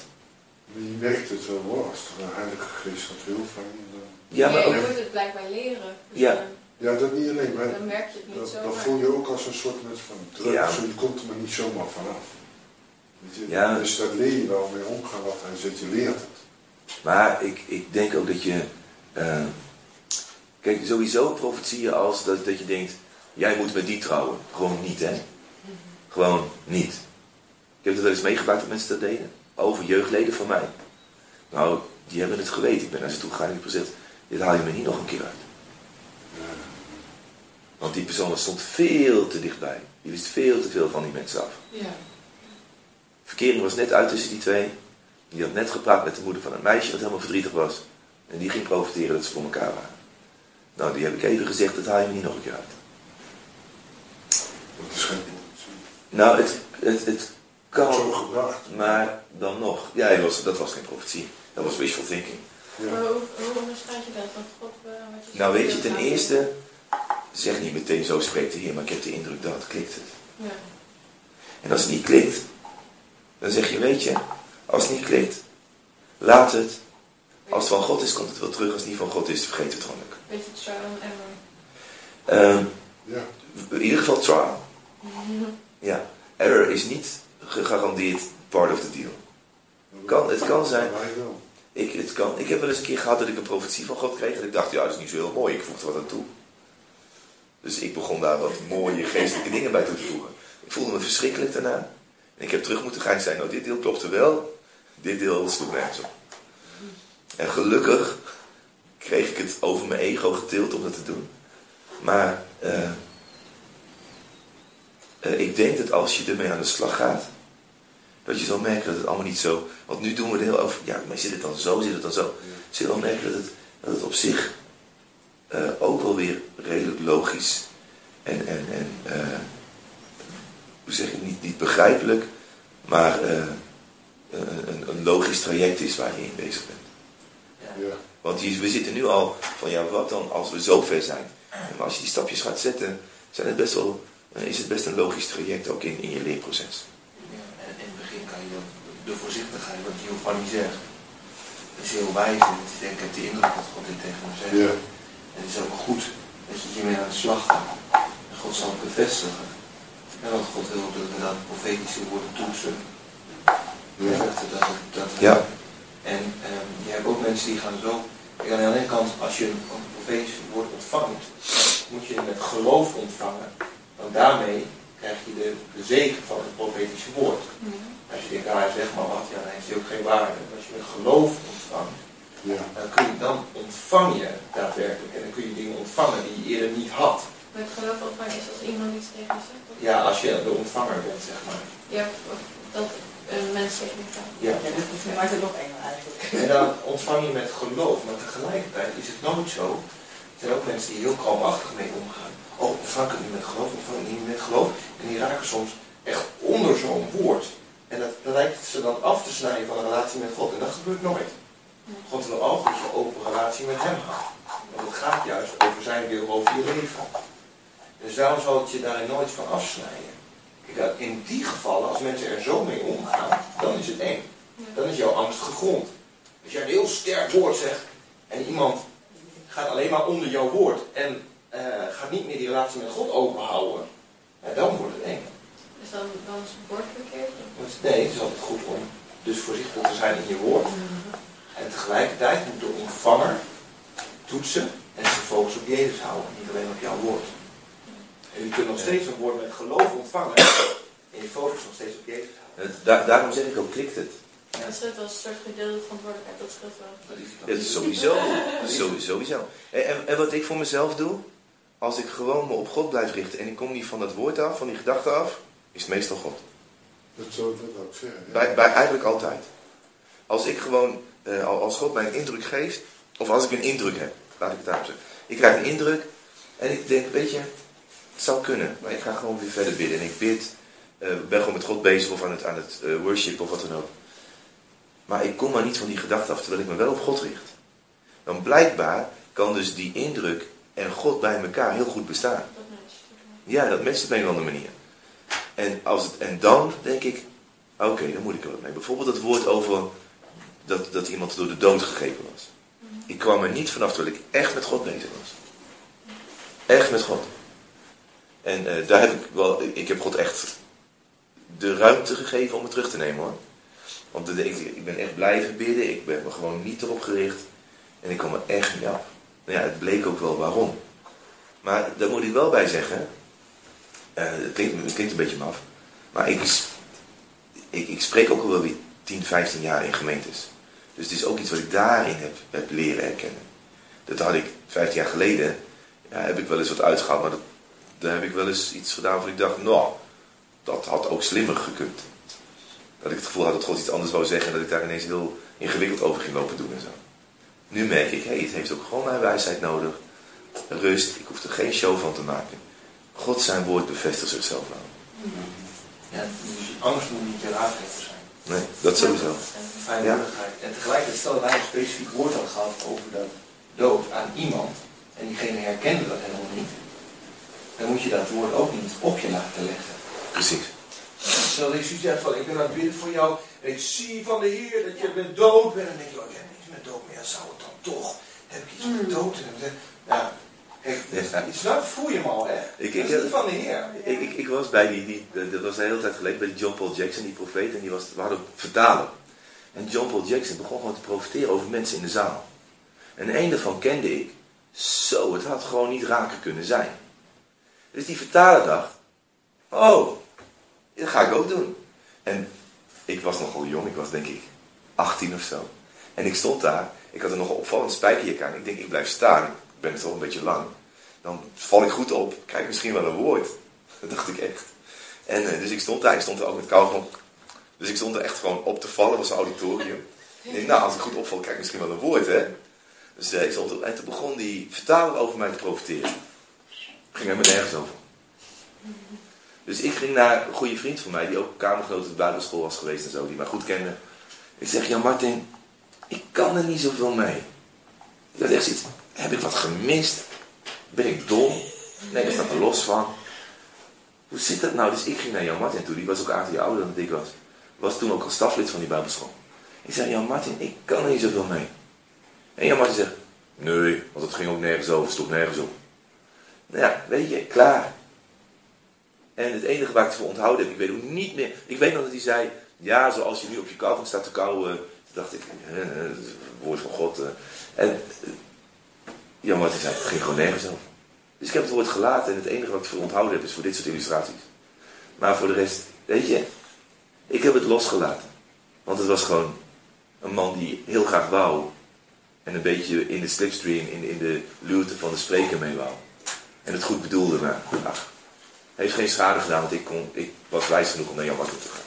Je merkt het wel hoor, als er een heilige geest wat wil van je. Ja, maar nee, ook, je moet het blijkbaar leren. Dus Ja. Ja, dat niet alleen, maar Dan merk je het niet dat, zo. dat voel je ook als een soort met van druk. Ja. Zo, je komt er maar niet zomaar vanaf. Je? Ja. Dus daar leer je wel mee omgaan wat hij zegt, je leert het. maar ik, ik denk ook dat je, eh, kijk sowieso profetieën als dat, dat je denkt, jij moet met die trouwen. Gewoon niet hè. Gewoon niet. Ik heb het wel eens meegemaakt dat mensen dat deden. Over jeugdleden van mij. Nou, die hebben het geweten. Ik ben naar ze toe gegaan en ik heb gezegd, dit haal je me niet nog een keer uit. Want die persoon stond veel te dichtbij. Die wist veel te veel van die mensen af. Ja. Verkering was net uit tussen die twee. Die had net gepraat met de moeder van een meisje dat helemaal verdrietig was. En die ging profiteren dat ze voor elkaar waren. Nou, die heb ik even gezegd, dat haal je me niet nog een keer uit. Dat is geen profetie. Nou, het, het, het Zo kan, gebracht. maar dan nog. Ja, dat was, dat was geen profetie. Dat was wishful thinking. Maar hoe, hoe onderscheid je dat God? eh, wat je Nou, weet je, ten eerste, zeg niet meteen zo spreekt de Heer, maar ik heb de indruk dat klikt het. Ja. En als het niet klikt, dan zeg je, weet je, als het niet klikt, laat het. Als het van God is, komt het wel terug. Als het niet van God is, vergeet het gewoon ook. Beetje trial and error. Ehm, Ja. in ieder geval trial. Ja, error is niet gegarandeerd part of the deal. Kan- het kan zijn-. Ik, het kan, ik heb wel eens een keer gehad dat ik een profetie van God kreeg en ik dacht, ja, dat is niet zo heel mooi. Ik voegde wat aan toe. Dus ik begon daar wat mooie geestelijke dingen bij toe te voegen. Ik voelde me verschrikkelijk daarna. En ik heb terug moeten gaan en zei, nou, dit deel klopte wel, dit deel sloeg nergens op. En gelukkig kreeg ik het over mijn ego getild om dat te doen. Maar eh, eh, ik denk dat als je ermee aan de slag gaat, dat je zal merken dat het allemaal niet zo. Want nu doen we er heel over. Ja, maar zit het dan zo, zit het dan zo? Zul je wel merken dat het, dat het op zich eh, ook wel weer redelijk logisch en, en, en hoe zeg ik niet, niet begrijpelijk, maar een- een logisch traject is waar je in bezig bent. Ja. Want hier, we zitten nu al van ja, wat dan als we zo ver zijn? Maar als je die stapjes gaat zetten, zijn het best wel, eh, is het best een logisch traject ook in, in je leerproces. Ja, en in het begin kan je dan de voorzichtigheid, wat Giovanni zegt, is heel wijs. En het is denk ik, heb de indruk dat God dit tegen me zegt. Ja. En het is ook goed dat je hiermee aan de slag gaat. En God zal het bevestigen. En want God wil dat we dat profetische woorden toetsen. Ja. Dat, dat, dat, Ja. En ehm, je hebt ook mensen die gaan zo. Kijk, aan de ene kant, als je een een profetisch woord ontvangt, moet je het met geloof ontvangen. Want daarmee krijg je de, de zegen van het profetische woord. Als je denkt, ah, zegt maar wat, ja, dan heeft hij ook geen waarde. Als je met geloof ontvangt, Ja. dan, kun je, dan ontvang je daadwerkelijk. En dan kun je dingen ontvangen die je eerder niet had. Met geloof ontvangen is als iemand iets tegen je zegt. of- Ja, als je de ontvanger bent, zeg maar. Ja, dat een mens tegen je praat. Ja. Ja, mij is het nog enger eigenlijk. En dan ontvang je met geloof, maar tegelijkertijd is het nooit zo. Er zijn ook mensen die heel kalmachtig mee omgaan. Oh, ontvang ik het niet met geloof, ontvang ik het niet met geloof. En die raken soms echt onder zo'n woord. En dat, dat lijkt ze dan af te snijden van een relatie met God. En dat gebeurt nooit. God wil ook dat je een open relatie met hem houdt. Want het gaat juist over zijn wil over je leven. Dus daarom zal het je daarin nooit van afsnijden. In die gevallen, als mensen er zo mee omgaan, dan is het eng. Dan is jouw angst gegrond. Als jij een heel sterk woord zegt en iemand gaat alleen maar onder jouw woord en eh, gaat niet meer die relatie met God openhouden, ja, dan wordt het eng. Is dan, dan is het woord verkeerd? Nee, het is altijd goed om dus voorzichtig te zijn in je woord. En tegelijkertijd moet de ontvanger toetsen en zijn focus op Jezus houden, niet alleen op jouw woord. En je kunt nog steeds een woord met geloof ontvangen en je focus nog steeds op Jezus houden. Het, da- daarom zeg ik ook, klikt het. Dat scheelt als een soort gedeelde verantwoordelijkheid, dat scheelt wel. Dat is is sowieso. Dat is sowieso. sowieso. En, en, en wat ik voor mezelf doe, als ik gewoon me op God blijf richten en ik kom niet van dat woord af, van die gedachte af, is het meestal God. Dat zou ik dat ook zeggen. ja. Bij, bij eigenlijk altijd. Als ik gewoon, eh, als God mij een indruk geeft, of als ik een indruk heb, laat ik het daarop zeggen. Ik krijg een indruk en ik denk, weet je, het zou kunnen, maar ik ga gewoon weer verder bidden. En ik bid, eh, ben gewoon met God bezig of aan het, aan het eh, worship of wat dan ook. Maar ik kom maar niet van die gedachte af, terwijl ik me wel op God richt. Dan blijkbaar kan dus die indruk en God bij elkaar heel goed bestaan. Dat. Ja, dat matcht op een of andere manier. En, als het, en dan denk ik, oké, dan moet ik er wat mee. Bijvoorbeeld het woord over dat, dat iemand door de dood gegrepen was. Ik kwam er niet vanaf terwijl ik echt met God bezig was. Echt met God. En eh, daar heb ik wel, ik heb God echt de ruimte gegeven om het terug te nemen hoor. Want ik, ben echt blijven bidden, ik ben me gewoon niet erop gericht. En ik kwam er echt niet af. Nou ja, het bleek ook wel waarom. Maar daar moet ik wel bij zeggen, eh, het, klinkt, het een beetje maf, maar ik, ik, ik spreek ook al wel weer 10, 15 jaar in gemeentes. Dus het is ook iets wat ik daarin heb, heb leren herkennen. Dat had ik 15 jaar geleden, ja, heb ik wel eens wat uitgehaald, maar dat, daar heb ik wel eens iets gedaan waarvan ik dacht, nou, dat had ook slimmer gekund. Dat ik het gevoel had dat God iets anders wou zeggen en dat ik daar ineens heel ingewikkeld over ging lopen doen en zo. Nu merk ik, hé, het heeft ook gewoon mijn wijsheid nodig. Rust, ik hoef er geen show van te maken. God zijn woord bevestigt zichzelf wel. Ja, dus angst moet niet je raadgever zijn. Nee, dat sowieso. Vrijmoedigheid. En tegelijkertijd, stel wij een specifiek woord had gehad over dat dood aan iemand, en diegene herkende dat helemaal niet, dan moet je dat woord ook niet op je laten leggen. Precies. Stel dat je zoiets hebt van, ik ben aan het bidden voor jou, en ik zie van de Heer dat je bent dood bent, en dan denk je, oh, ik heb niets met dood, maar ja, zou het dan toch? Heb ik iets met dood? En dan zeg ja, Kijk, Ja. snap, voel je hem al, hè? Ik, dat ik, is van de Heer. ik, ik, ik was bij die, die, dat was een hele tijd geleden, bij John Paul Jackson, die profeet, en die was, we hadden vertalen. En John Paul Jackson begon gewoon te profiteren over mensen in de zaal. En een daarvan kende ik. Zo, het had gewoon niet raker kunnen zijn. Dus die vertaler dacht, oh, dat ga ik ook doen. En ik was nogal jong, ik was denk ik 18 of zo. En ik stond daar, ik had er nog een opvallend spijkerjek aan. Ik denk, ik blijf staan, ik ben het toch een beetje lang. Dan val ik goed op, krijg misschien wel een woord. Dat dacht ik echt. En eh, dus ik stond daar, ik stond er ook met kauwgom. Dus ik stond er echt gewoon op te vallen, was een auditorium. Ik denk, nou, als ik goed opval, krijg ik misschien wel een woord, hè. Dus eh, ik stond er, en toen begon die vertaler over mij te profiteren. Ging helemaal nergens over. Dus ik ging naar een goede vriend van mij, die ook kamergenoot op de Bijbelschool was geweest en zo, die mij goed kende. Ik zeg, ja Martin, ik kan er niet zoveel mee. Ik had echt zoiets, heb ik wat gemist? Ben ik dom? Nee, daar staat er los van. Hoe zit dat nou? Dus ik ging naar Jan Martin toe, die was ook een aantal jaar ouder dan ik was. Was toen ook al staflid van die Bijbelschool. Ik zei, Jan Martin, ik kan er niet zoveel mee. En Jan Martin zegt, nee, want het ging ook nergens over, stond nergens op. Nou ja, weet je, klaar. En het enige waar ik het voor onthouden heb, ik weet ook niet meer. Ik weet nog dat hij zei, ja, zoals je nu op je kauwgom staat te kauwen. Dacht ik, hè, het woord van God. eh. En eh, Jan Martin zei, het ging gewoon nergens over. Dus ik heb het woord gelaten en het enige wat ik voor onthouden heb is voor dit soort illustraties. Maar voor de rest, weet je, ik heb het losgelaten. Want het was gewoon een man die heel graag wou. En een beetje in de slipstream, in, in de luwte van de spreker mee wou. En het goed bedoelde, maar heeft geen schade gedaan, want ik, kon, ik was wijs genoeg om naar Jan Martin te gaan.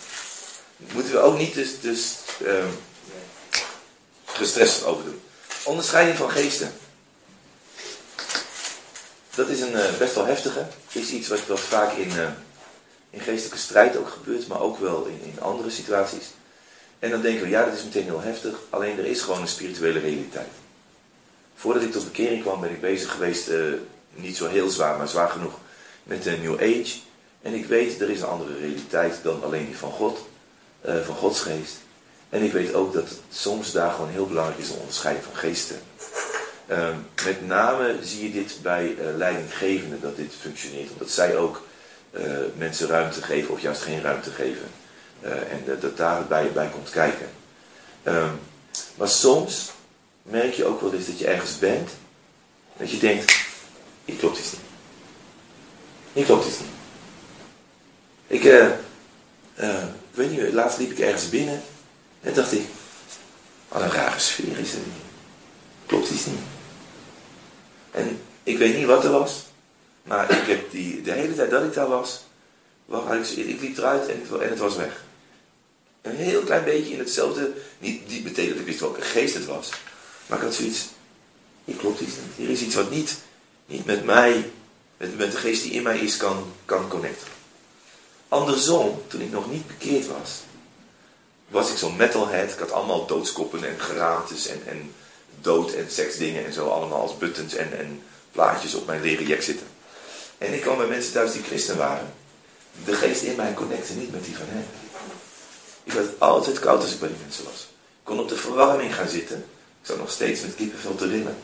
Moeten we ook niet dus, dus ehm, gestrest over doen. Onderscheiding van geesten. Dat is een eh, best wel heftige. Is iets wat, wat vaak in, eh, in geestelijke strijd ook gebeurt, maar ook wel in, in andere situaties. En dan denken we, ja, dat is meteen heel heftig. Alleen er is gewoon een spirituele realiteit. Voordat ik tot bekering kwam, ben ik bezig geweest, eh, niet zo heel zwaar, maar zwaar genoeg, met de New Age. En ik weet, er is een andere realiteit dan alleen die van God, eh, van Gods geest. En ik weet ook dat het soms daar gewoon heel belangrijk is om onderscheiding van geesten. Ehm, met name zie je dit bij eh, leidinggevenden dat dit functioneert. Omdat zij ook eh, mensen ruimte geven of juist geen ruimte geven. En dat- dat daarbij bij komt kijken. Ehm, maar soms merk je ook wel eens dat je ergens bent. Dat je denkt, hier klopt iets niet. Hier klopt iets niet. Ik, eh, ik weet niet, laatst liep ik ergens binnen. En dacht ik, wat een rare sfeer is er hier. Klopt iets niet. En ik weet niet wat er was. Maar ik heb die, de hele tijd dat ik daar was, ik, ik liep eruit en het, en het was weg. Een heel klein beetje in hetzelfde, niet, niet dat ik wist welke geest het was. Maar ik had zoiets, hier klopt iets niet. Hier is iets wat niet, niet met mij, met, de geest die in mij is, kan, kan connecten. Andersom, toen ik nog niet bekeerd was, was ik zo'n metalhead. Ik had allemaal doodskoppen en geraamtes en, en dood- en seksdingen en zo allemaal als buttons en, en plaatjes op mijn leren zitten. En ik kwam bij mensen thuis die christen waren. De geest in mij connecte niet met die van hen. Ik had altijd koud als ik bij die mensen was. Ik kon op de verwarming gaan zitten. Ik zat nog steeds met kippenvel te rillen.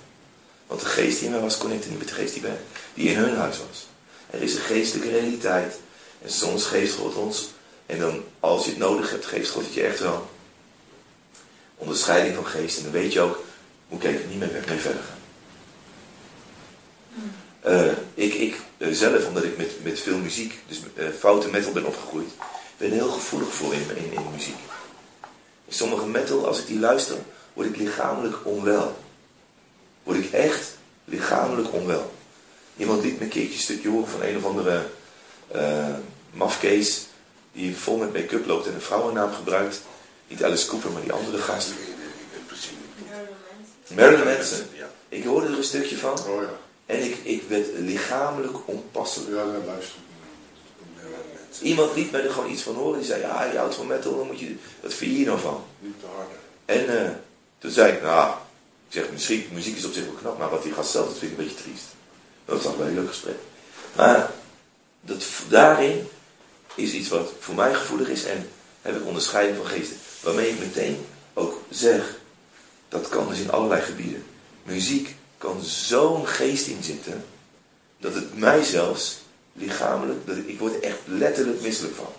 Want de geest die in mij was, connecte niet met de geest die, bij, die in hun huis was. Er is een geestelijke realiteit. En soms geeft God ons. En dan, als je het nodig hebt, geeft God het je echt wel. Onderscheiding van geest. En dan weet je ook, moet ik even niet meer mee verder gaan. Eh, ik ik eh, zelf, omdat ik met, met veel muziek, dus eh foute metal ben opgegroeid, ben heel gevoelig voor in, in, in muziek. In sommige metal, als ik die luister, word ik lichamelijk onwel. Word ik echt lichamelijk onwel. Iemand liet me een keertje een stukje horen van een of andere eh mafkees die vol met make-up loopt en een vrouwennaam gebruikt. Niet Alice Cooper, maar die andere gast. Marilyn Manson. Ik hoorde er een stukje van Oh ja. en ik, ik werd lichamelijk onpasselijk. Ja, daar luister Iemand liet mij er gewoon iets van horen. Die zei, ja, je houdt van metal, dan moet je... Wat vind je hier nou van? Niet te harde. En eh, toen zei ik, nou, ik zeg, muziek, muziek is op zich wel knap, maar wat die gast zelf, dat vind ik een beetje triest. Dat was wel een leuk gesprek. Maar dat, daarin is iets wat voor mij gevoelig is en heb ik onderscheiding van geesten. Waarmee ik meteen ook zeg, dat kan dus in allerlei gebieden. Muziek kan zo'n geest inzitten, Dat het mij zelfs lichamelijk, dat ik, ik word er echt letterlijk misselijk van.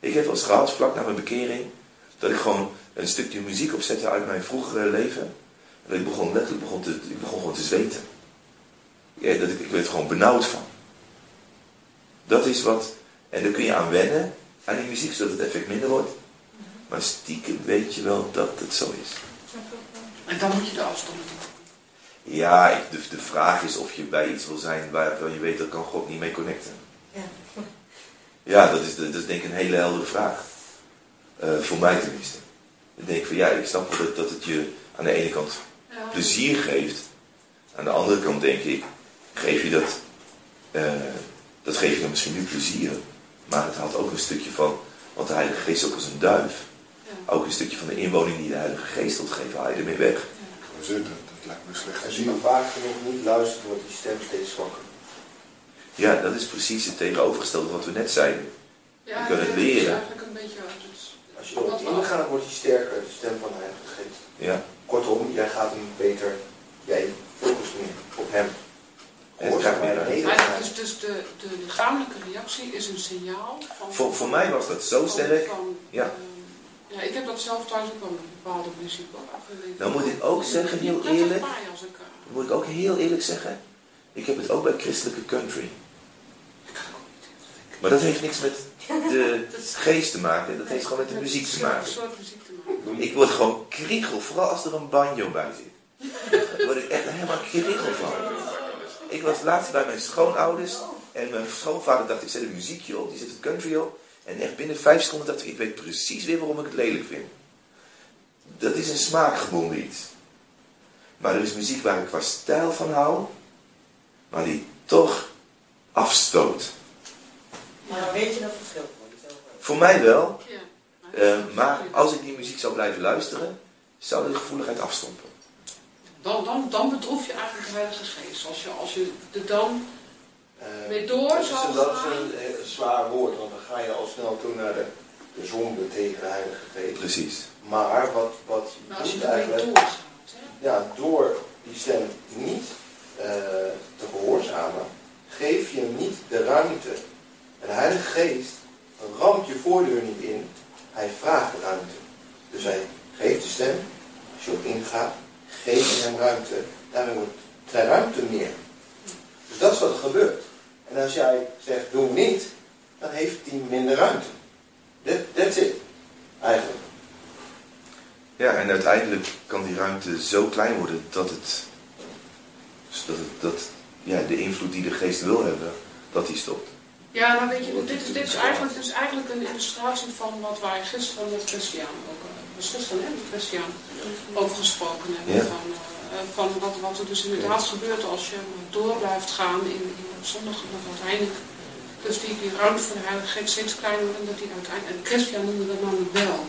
Ik heb eens gehad, vlak na mijn bekering, dat ik gewoon een stukje muziek opzette uit mijn vroegere leven. En ik begon letterlijk begon te, ik begon gewoon te zweten. Ja, dat ik, ik werd er gewoon benauwd van. Dat is wat, en daar kun je aan wennen, aan die muziek, zodat het effect minder wordt. Maar stiekem weet je wel dat het zo is. En dan moet je de afstand doen. Ja, ik, de, de vraag is of je bij iets wil zijn waarvan je weet dat kan God niet mee connecten. Ja. Ja, dat is, dat is denk ik een hele heldere vraag. Eh, voor mij tenminste. Ik denk van ja, ik snap wel dat, dat het je aan de ene kant Ja. plezier geeft. Aan de andere kant denk ik, geef je dat, eh, dat geef je dan misschien nu plezier. Maar het haalt ook een stukje van, want de Heilige Geest is ook als een duif. Ja. Ook een stukje van de inwoning die de Heilige Geest wilt geven, haal je ermee weg. Dat, dat lijkt me slecht Als je maar vaak genoeg niet luistert, wordt die stem steeds zwakker. Ja, dat is precies het tegenovergestelde wat we net zeiden. Ja, Je kunt het ja, leren. Eigenlijk een beetje. Als je erop ingaat, wordt die sterker, de stem van de Heilige Geest. Ja. Kortom, jij gaat hem beter, jij focust meer op hem. En het krijgt meer. Eigenlijk is dus de, de lichamelijke reactie is een signaal van... Voor, voor mij was dat zo van- sterk. van, Ja. ehm, ja, ik heb dat zelf thuis ook wel met bepaalde muziek wel afgeleverd. Nou moet ik ook zeggen, heel eerlijk. paai als ik, eh, Dat moet ik ook heel eerlijk zeggen. Ik heb het ook bij christelijke country. Maar dat heeft niks met de geest te maken. Dat heeft gewoon met de muziek te maken. Ik word gewoon kriegel, vooral als er een banjo bij zit. Daar word ik echt helemaal kriegel van. Ik was laatst bij mijn schoonouders en mijn schoonvader dacht, ik zet een muziekje op, die zet het country op. En echt binnen vijf seconden dacht ik, ik weet precies weer waarom ik het lelijk vind. Dat is een smaakgebonden iets. Maar er is muziek waar ik qua stijl van hou, maar die toch afstoot. Maar dan weet je dat verschil voor jezelf. Voor mij wel, Ja. eh, maar als ik die muziek zou blijven luisteren, zou de gevoeligheid afstompen. Dan, dan, dan bedroef je eigenlijk de Heilige Geest. Als je, als je er dan Eh, mee door zou een- dat is gaan. een, eh, zwaar woord, want dan ga je al snel toe naar de, de zonde tegen de Heilige Geest. Precies. Maar wat, wat je als je ermee eigenlijk. Hè? ja, door die stem niet eh, te gehoorzamen, geef je hem niet de ruimte. En de Heilige Geest ramt je voordeur niet in, hij vraagt ruimte. Dus hij geeft de stem, als je op ingaat, geef hem ruimte. Daarmee wordt de ruimte meer. Dus dat is wat er gebeurt. En als jij zegt, doe niet, dan heeft hij minder ruimte. That, that's it, eigenlijk. Ja, en uiteindelijk kan die ruimte zo klein worden dat het, dat, dat ja, de invloed die de geest wil hebben, dat die stopt. Ja, nou weet je, dit is, dit is, eigenlijk, dit is eigenlijk een illustratie van wat wij gisteren met Christian ook, was gisteren hè, met Christian over gesproken hebben. Ja. Van, eh, eh, van wat, wat er dus inderdaad gebeurt als je door blijft gaan in, in zondag dat uiteindelijk. Dus die, die ruimte van de Heilige Geest steeds kleiner wordt en dat die uiteindelijk. En Christian noemde dat namelijk wel.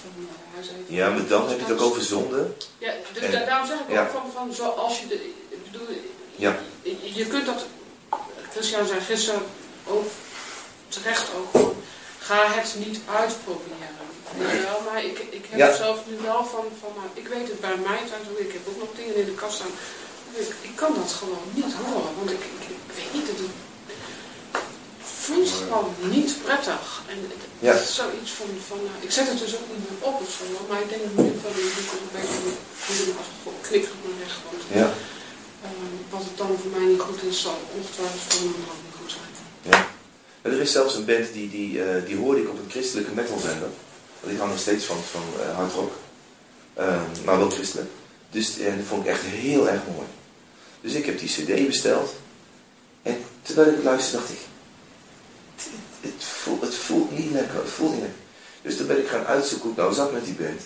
Van, hij zei, van, Ja, maar dan heb je het ook over zonde. Ja, dus En- daarom zeg ik ja. ook van, van zoals je de, ik bedoel, Ja. je, je kunt dat, Christian zei gisteren ook terecht ook van, ga het niet uitproberen. Wel, maar ik, ik heb Ja. zelf nu wel van, van nou, ik weet het bij mij thuis ik heb ook nog dingen in de kast staan. Ik, ik kan dat gewoon niet horen, want ik, ik, ik weet niet, het voelt gewoon niet prettig. En het, Ja. is zoiets van, van nou, ik zet het dus ook niet meer op of zo, maar ik denk dat nu van die boek een beetje knikker maar weg. Want Ja. eh, wat het dan voor mij niet goed is, zal ongetwijfeld voor een ander ook niet goed zijn. Ja. Er is zelfs een band die, die, eh, die hoorde ik op een christelijke metalzender. Ik hou nog steeds van, van eh, hard rock. Ehm, maar wel christelijk. Dus en dat vond ik echt heel erg mooi. Dus ik heb die cd besteld. En terwijl ik het luisterde dacht ik... Het, het voelt niet lekker. Het voelt niet lekker. Dus toen ben ik gaan uitzoeken hoe het nou zat met die band.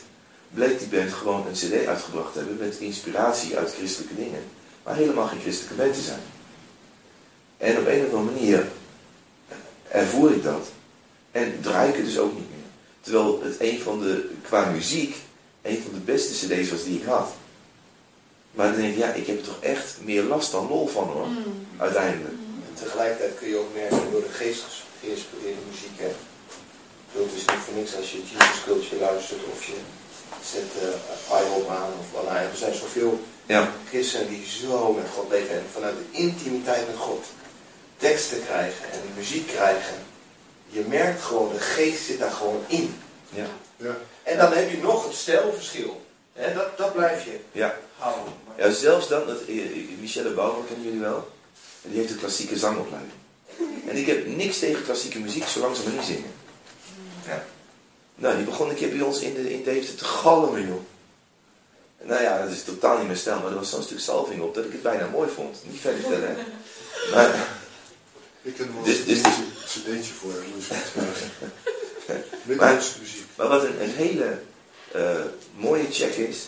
Bleek die band gewoon een cd uitgebracht te hebben met inspiratie uit christelijke dingen. Maar helemaal geen christelijke band te zijn. En op een of andere manier ervoer ik dat. En draai ik het dus ook niet meer. Terwijl het een van de, qua muziek, een van de beste cd's was die ik had. Maar dan denk ik, ja, ik heb er toch echt meer last dan lol van hoor. Uiteindelijk. En tegelijkertijd kun je ook merken door de geest geïnspireerde muziek. Hè. Het is niet voor niks als je Jesus Culture luistert of je zet uh, IHOP aan of wat ja, Er zijn zoveel Ja. Christenen die zo met God leven en vanuit de intimiteit met God teksten krijgen en muziek krijgen. Je merkt gewoon, de geest zit daar gewoon in. Ja. Ja. En dan heb je nog het stijlverschil. Hè, dat, dat blijf je Ja. houden. Ja, zelfs dan, dat, eh, Michelle Bauer kennen jullie wel. En die heeft een klassieke zangopleiding. En ik heb niks tegen klassieke muziek, zolang ze maar niet zingen. Ja. Nou, die begon een keer bij ons in, de, in Deventer te galmen, joh. Nou ja, dat is totaal niet mijn stijl, maar er was zo'n stuk salving op dat ik het bijna mooi vond. Niet verder vertellen, hè. Maar, Ik heb nog Dus- een dus- cd'tje- cd'tje voor hem. Dus het Maar- muziek. maar wat een, een hele eh, mooie check is,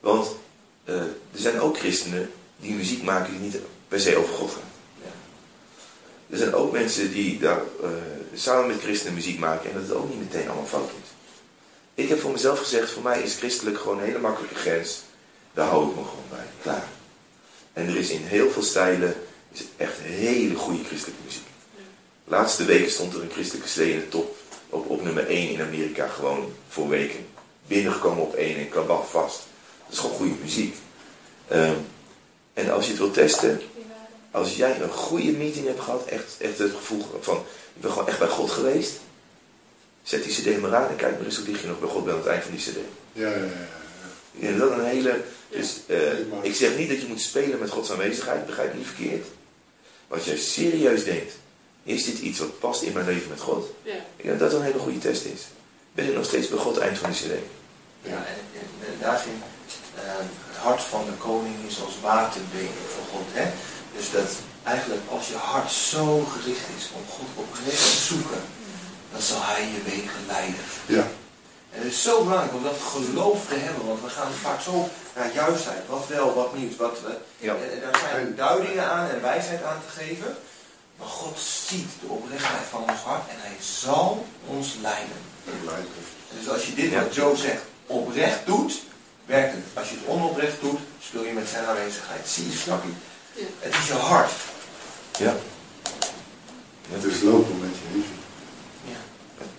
want eh, er zijn ook christenen die muziek maken die niet per se over God gaan. Ja. Er zijn ook mensen die daar eh, samen met christenen muziek maken en dat het ook niet meteen allemaal fout is. Ik heb voor mezelf gezegd, voor mij is christelijk gewoon een hele makkelijke grens. Daar hou ik me gewoon bij. Klaar. En er is in heel veel stijlen is het echt hele goede christelijke muziek. Laatste weken stond er een christelijke CD in de top op, op nummer 1 in Amerika gewoon voor weken. Binnengekomen op 1 en kabaf vast. Dat is gewoon goede muziek. Ehm, en als je het wilt testen, als jij een goede meeting hebt gehad, echt, echt het gevoel van, ik ben gewoon echt bij God geweest. Zet die cd maar aan en kijk maar eens hoe dicht je nog bij God bent aan het eind van die cd. Ja, ja, ja. Ik denk dat een hele... Dus, eh, ik zeg niet dat je moet spelen met Gods aanwezigheid, begrijp me niet verkeerd. Als jij serieus denkt, is dit iets wat past in mijn leven met God? Ja. Ik denk dat dat een hele goede test is. Ben ik nog steeds bij God eind van die cd? Ja, en, en, en daar vind eh, het hart van de koning is als waterbeken voor God. Hè? Dus dat eigenlijk als je hart zo gericht is om God oprecht te zoeken, dan zal hij je wegen leiden. Ja. En het is zo belangrijk om dat geloof te hebben, want we gaan vaak zo naar juistheid, wat wel, wat niet, wat we. Ja. Daar zijn duidingen aan en wijsheid aan te geven. Maar God ziet de oprechtheid van ons hart en hij zal ons leiden. Dus als je dit Ja. wat Joe zegt oprecht doet, werkt het. Als je het onoprecht doet, speel je met zijn aanwezigheid. Zie je, snap je? Ja. Het is je hart. Ja. Het is lopen met Jezus.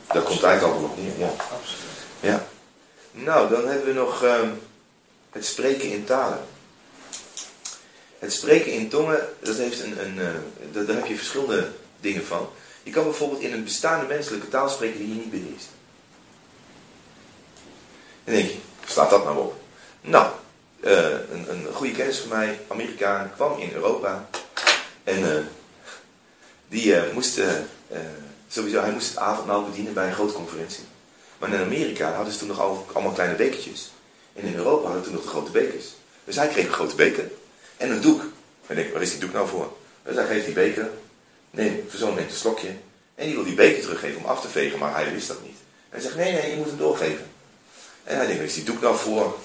Daar komt eigenlijk allemaal op neer, ja. Absoluut. Ja. Nou, dan hebben we nog ehm, het spreken in talen. Het spreken in tongen, dat heeft een, een, eh, daar, daar heb je verschillende dingen van. Je kan bijvoorbeeld in een bestaande menselijke taal spreken die je niet beheerst. Dan denk je, slaat dat nou op? Nou, eh, een, een goede kennis van mij, Amerikaan, kwam in Europa. En eh, die moest, sowieso, hij moest het avondmaal bedienen bij een grote conferentie. Maar in Amerika hadden ze toen nog al, allemaal kleine bekertjes. En in Europa hadden we toen nog de grote bekers. Dus hij kreeg een grote beker en een doek. En ik denk, waar is die doek nou voor? Dus hij geeft die beker. Nee, zijn zoon neemt een slokje. En die wil die beker teruggeven om af te vegen, maar hij wist dat niet. Hij zegt, nee, nee, je moet hem doorgeven. En hij denkt, waar is die doek nou voor?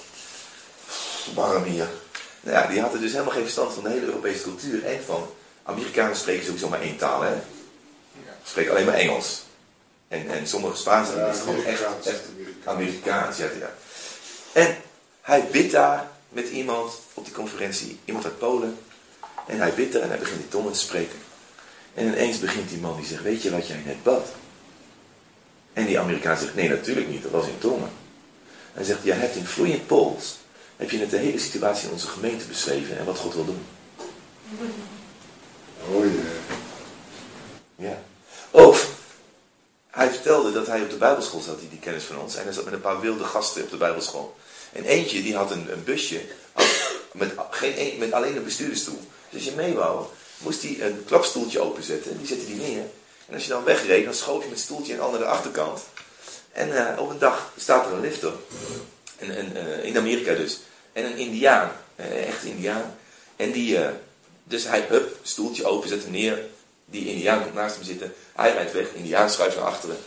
Warm hier. Nou ja, die had er dus helemaal geen verstand van de hele Europese cultuur. En van, Amerikanen spreken sowieso maar één taal, hè. Ze spreken alleen maar Engels. En, en sommige Spaans, dan is gewoon echt, Amerikaans, echt Amerikaans. Amerikaans, ja, ja. En hij bidt daar met iemand op die conferentie, iemand uit Polen. En hij bidt daar en hij begint in tongen te spreken. En ineens begint die man die zegt, weet je wat jij net bad? En die Amerikaan zegt, nee natuurlijk niet, dat was in tongen. Hij zegt, jij hebt in vloeiend Pools, heb je net de hele situatie in onze gemeente beschreven en wat God wil doen. Oh ja. Ja. Of, hij vertelde dat hij op de bijbelschool zat, die, die kennis van ons. En hij zat met een paar wilde gasten op de bijbelschool. En eentje, die had een, een busje met, geen, een- met alleen een bestuurdersstoel. Dus als je mee wou, moest hij een klapstoeltje openzetten. Die zette die neer. En als je dan wegreed, dan schoof je met het stoeltje en de andere achterkant. En eh, op een dag staat er een lifter. En, en, eh, in Amerika dus. En een indiaan. eh, echt indiaan. En die, dus hij, hup, stoeltje open, zet hem neer. Die indiaan komt naast hem zitten. Hij rijdt weg, indiaan schuift naar achteren.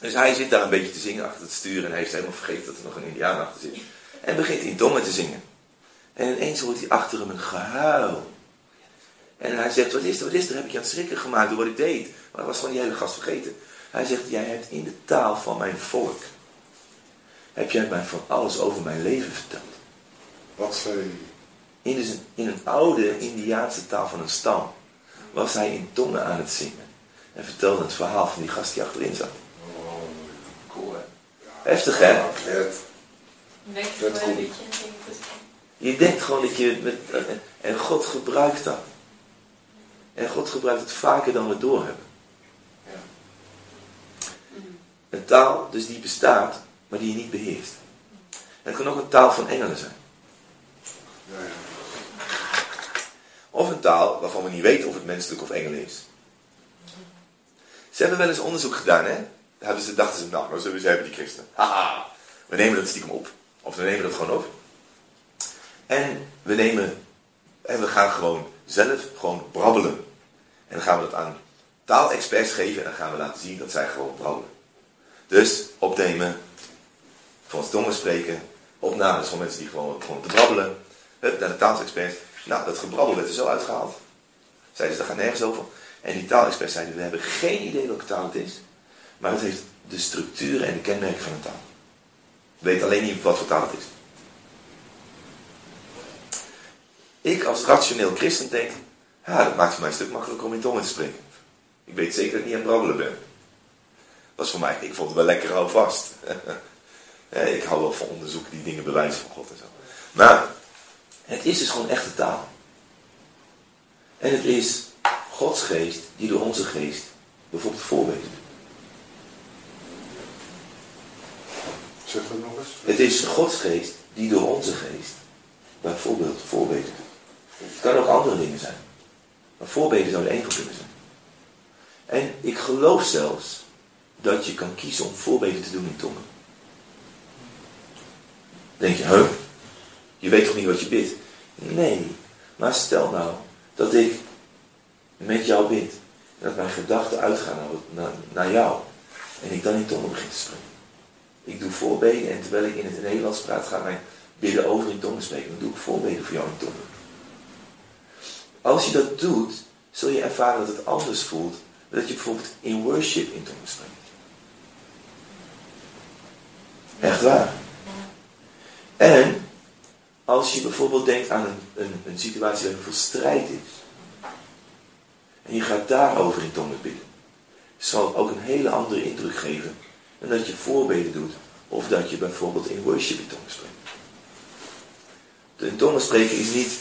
Dus hij zit daar een beetje te zingen achter het stuur. En hij heeft helemaal vergeten dat er nog een indiaan achter zit. En begint in tongen te zingen. En ineens hoort hij achter hem een gehuil. En hij zegt, wat is er, wat is er? Heb ik je aan het schrikken gemaakt door wat ik deed? Maar dat was gewoon die hele gast vergeten. Hij zegt, jij hebt in de taal van mijn volk. Heb jij mij van alles over mijn leven verteld. Wat zei hij? In, een, in een oude Indiaanse taal van een stam was hij in tongen aan het zingen. En vertelde het verhaal van die gast die achterin zat. Oh, Cool, hè? Heftig hè? vet. Je denkt gewoon dat je met, en God gebruikt dat. En God gebruikt het vaker dan we doorhebben. Ja. Een taal dus die bestaat, maar die je niet beheerst. Het kan ook een taal van engelen zijn. Ja, ja. Taal waarvan we niet weten of het menselijk of engel is. Ze hebben wel eens onderzoek gedaan, hè? Daar hebben ze, dachten ze, nou, nou zullen we hebben die christen. Haha, we nemen dat stiekem op. Of we nemen dat gewoon op. En we nemen, en we gaan gewoon zelf gewoon brabbelen. En dan gaan we dat aan taalexperts geven en dan gaan we laten zien dat zij gewoon brabbelen. Dus opnemen, het tongen spreken, opnames van mensen die gewoon, gewoon te brabbelen. Hup, naar de taalexperts. Nou, dat gebrabbel werd er zo uitgehaald. Zeiden ze, daar gaat nergens over. En die taalexperts zeiden, we hebben geen idee welke taal het is. Maar het heeft de structuur en de kenmerken van een taal. We weten alleen niet wat voor taal het is. Ik als rationeel christen denk, ja, dat maakt voor mij een stuk makkelijker om in tongen te spreken. Ik weet zeker dat ik niet aan het brabbelen ben. Is voor mij, ik vond het wel lekker hou vast. ik hou wel van onderzoeken die dingen bewijzen van God en zo. Maar het is dus gewoon echte taal. En het is Gods geest die door onze geest bijvoorbeeld voorbeelden. Zeg dat nog eens. Het is Gods geest die door onze geest bijvoorbeeld voorbeelden. Het kan ook andere dingen zijn. Maar voorbeelden zouden één van kunnen zijn. En ik geloof zelfs dat je kan kiezen om voorbeelden te doen in tongen. denk je, huh? Je weet toch niet wat je bidt? Nee, maar stel nou dat ik met jou bid. En dat mijn gedachten uitgaan naar, naar, jou. En ik dan in tongen begin te spreken. Ik doe voorbeden en terwijl ik in het Nederlands praat, gaat mijn bidden over in tongen spreken. Dan doe ik voorbeden voor jou in tongen. Als je dat doet, zul je ervaren dat het anders voelt. Dat je bijvoorbeeld in worship in tongen spreekt. Echt waar. En als je bijvoorbeeld denkt aan een, een, een situatie waarin veel strijd is. En je gaat daarover in tongen bidden. Zal het ook een hele andere indruk geven. Dan dat je voorbeden doet. Of dat je bijvoorbeeld in worship in tongen spreekt. In tongen spreken is niet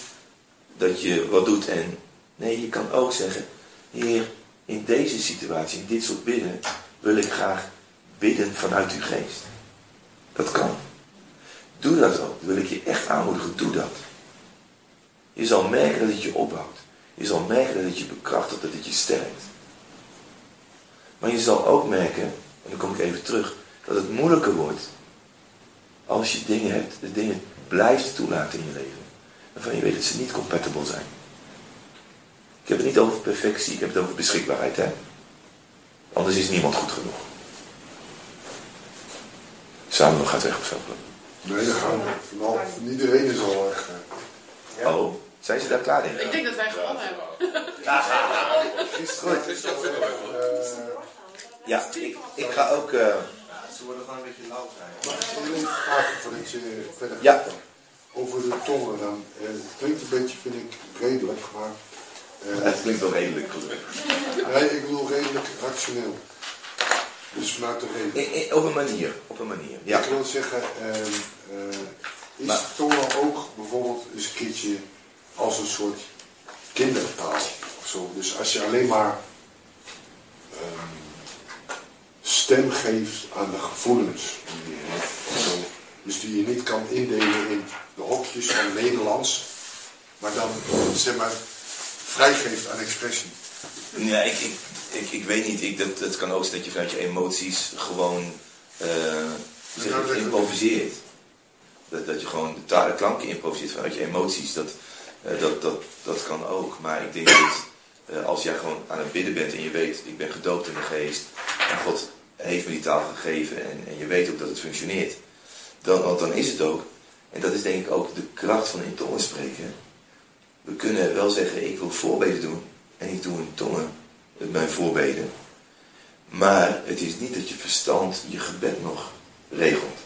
dat je wat doet en... Nee, je kan ook zeggen... Heer, in deze situatie, in dit soort bidden... wil ik graag bidden vanuit uw geest. Dat kan. Doe dat ook. Wil ik je echt aanmoedigen. Doe dat. Je zal merken dat het je opbouwt. Je zal merken dat het je bekrachtigt, dat het je sterkt. Maar je zal ook merken, en dan kom ik even terug, dat het moeilijker wordt als je dingen hebt, de dingen blijft toelaten in je leven. Waarvan je weet dat ze niet compatible zijn. Ik heb het niet over perfectie, ik heb het over beschikbaarheid. Hè? Anders is niemand goed genoeg. Samen gaat weg of zo. Nee, dat gaan we. Van, van iedereen is al weg. Hallo? Zijn ze daar klaar in? Ik denk dat wij gewonnen hebben. Gisteren. Ja, ik, ik ga ook... Uh... Ze worden gewoon een beetje lauw zijn. Mag ik even vragen voordat je verder Ja. gaat? Over de tongen dan. Eh, het klinkt een beetje, vind ik, redelijk, maar... eh, Het klinkt wel redelijk goed. nee, ik bedoel redelijk rationeel. Dus vanuit de reden. Op een manier, op een manier. Ja. Ik wil zeggen, ehm, eh, is Maar- ook bijvoorbeeld eens een keertje als een soort kindertaal of zo? Dus als je alleen maar ehm, stem geeft aan de gevoelens die je hebt of zo. Dus die je niet kan indelen in de hokjes van Nederlands, maar dan zeg maar vrijgeeft aan expressie. Ja, ik, ik, ik, ik weet niet. Ik, dat, het kan ook zijn dat je vanuit je emoties gewoon zeg zeggen- improviseert. Dat, dat je gewoon de klanken improviseert vanuit je emoties. Dat, eh, dat, dat, dat kan ook. Maar ik denk dat eh, als jij gewoon aan het bidden bent en je weet, ik ben gedoopt in de geest. En God heeft me die taal gegeven en, en je weet ook dat het functioneert. Dan, want dan is het ook. En dat is denk ik ook de kracht van in tongen spreken. We kunnen wel zeggen, ik wil voorbeden doen. En ik doe in tongen mijn voorbeden. Maar het is niet dat je verstand je gebed nog regelt.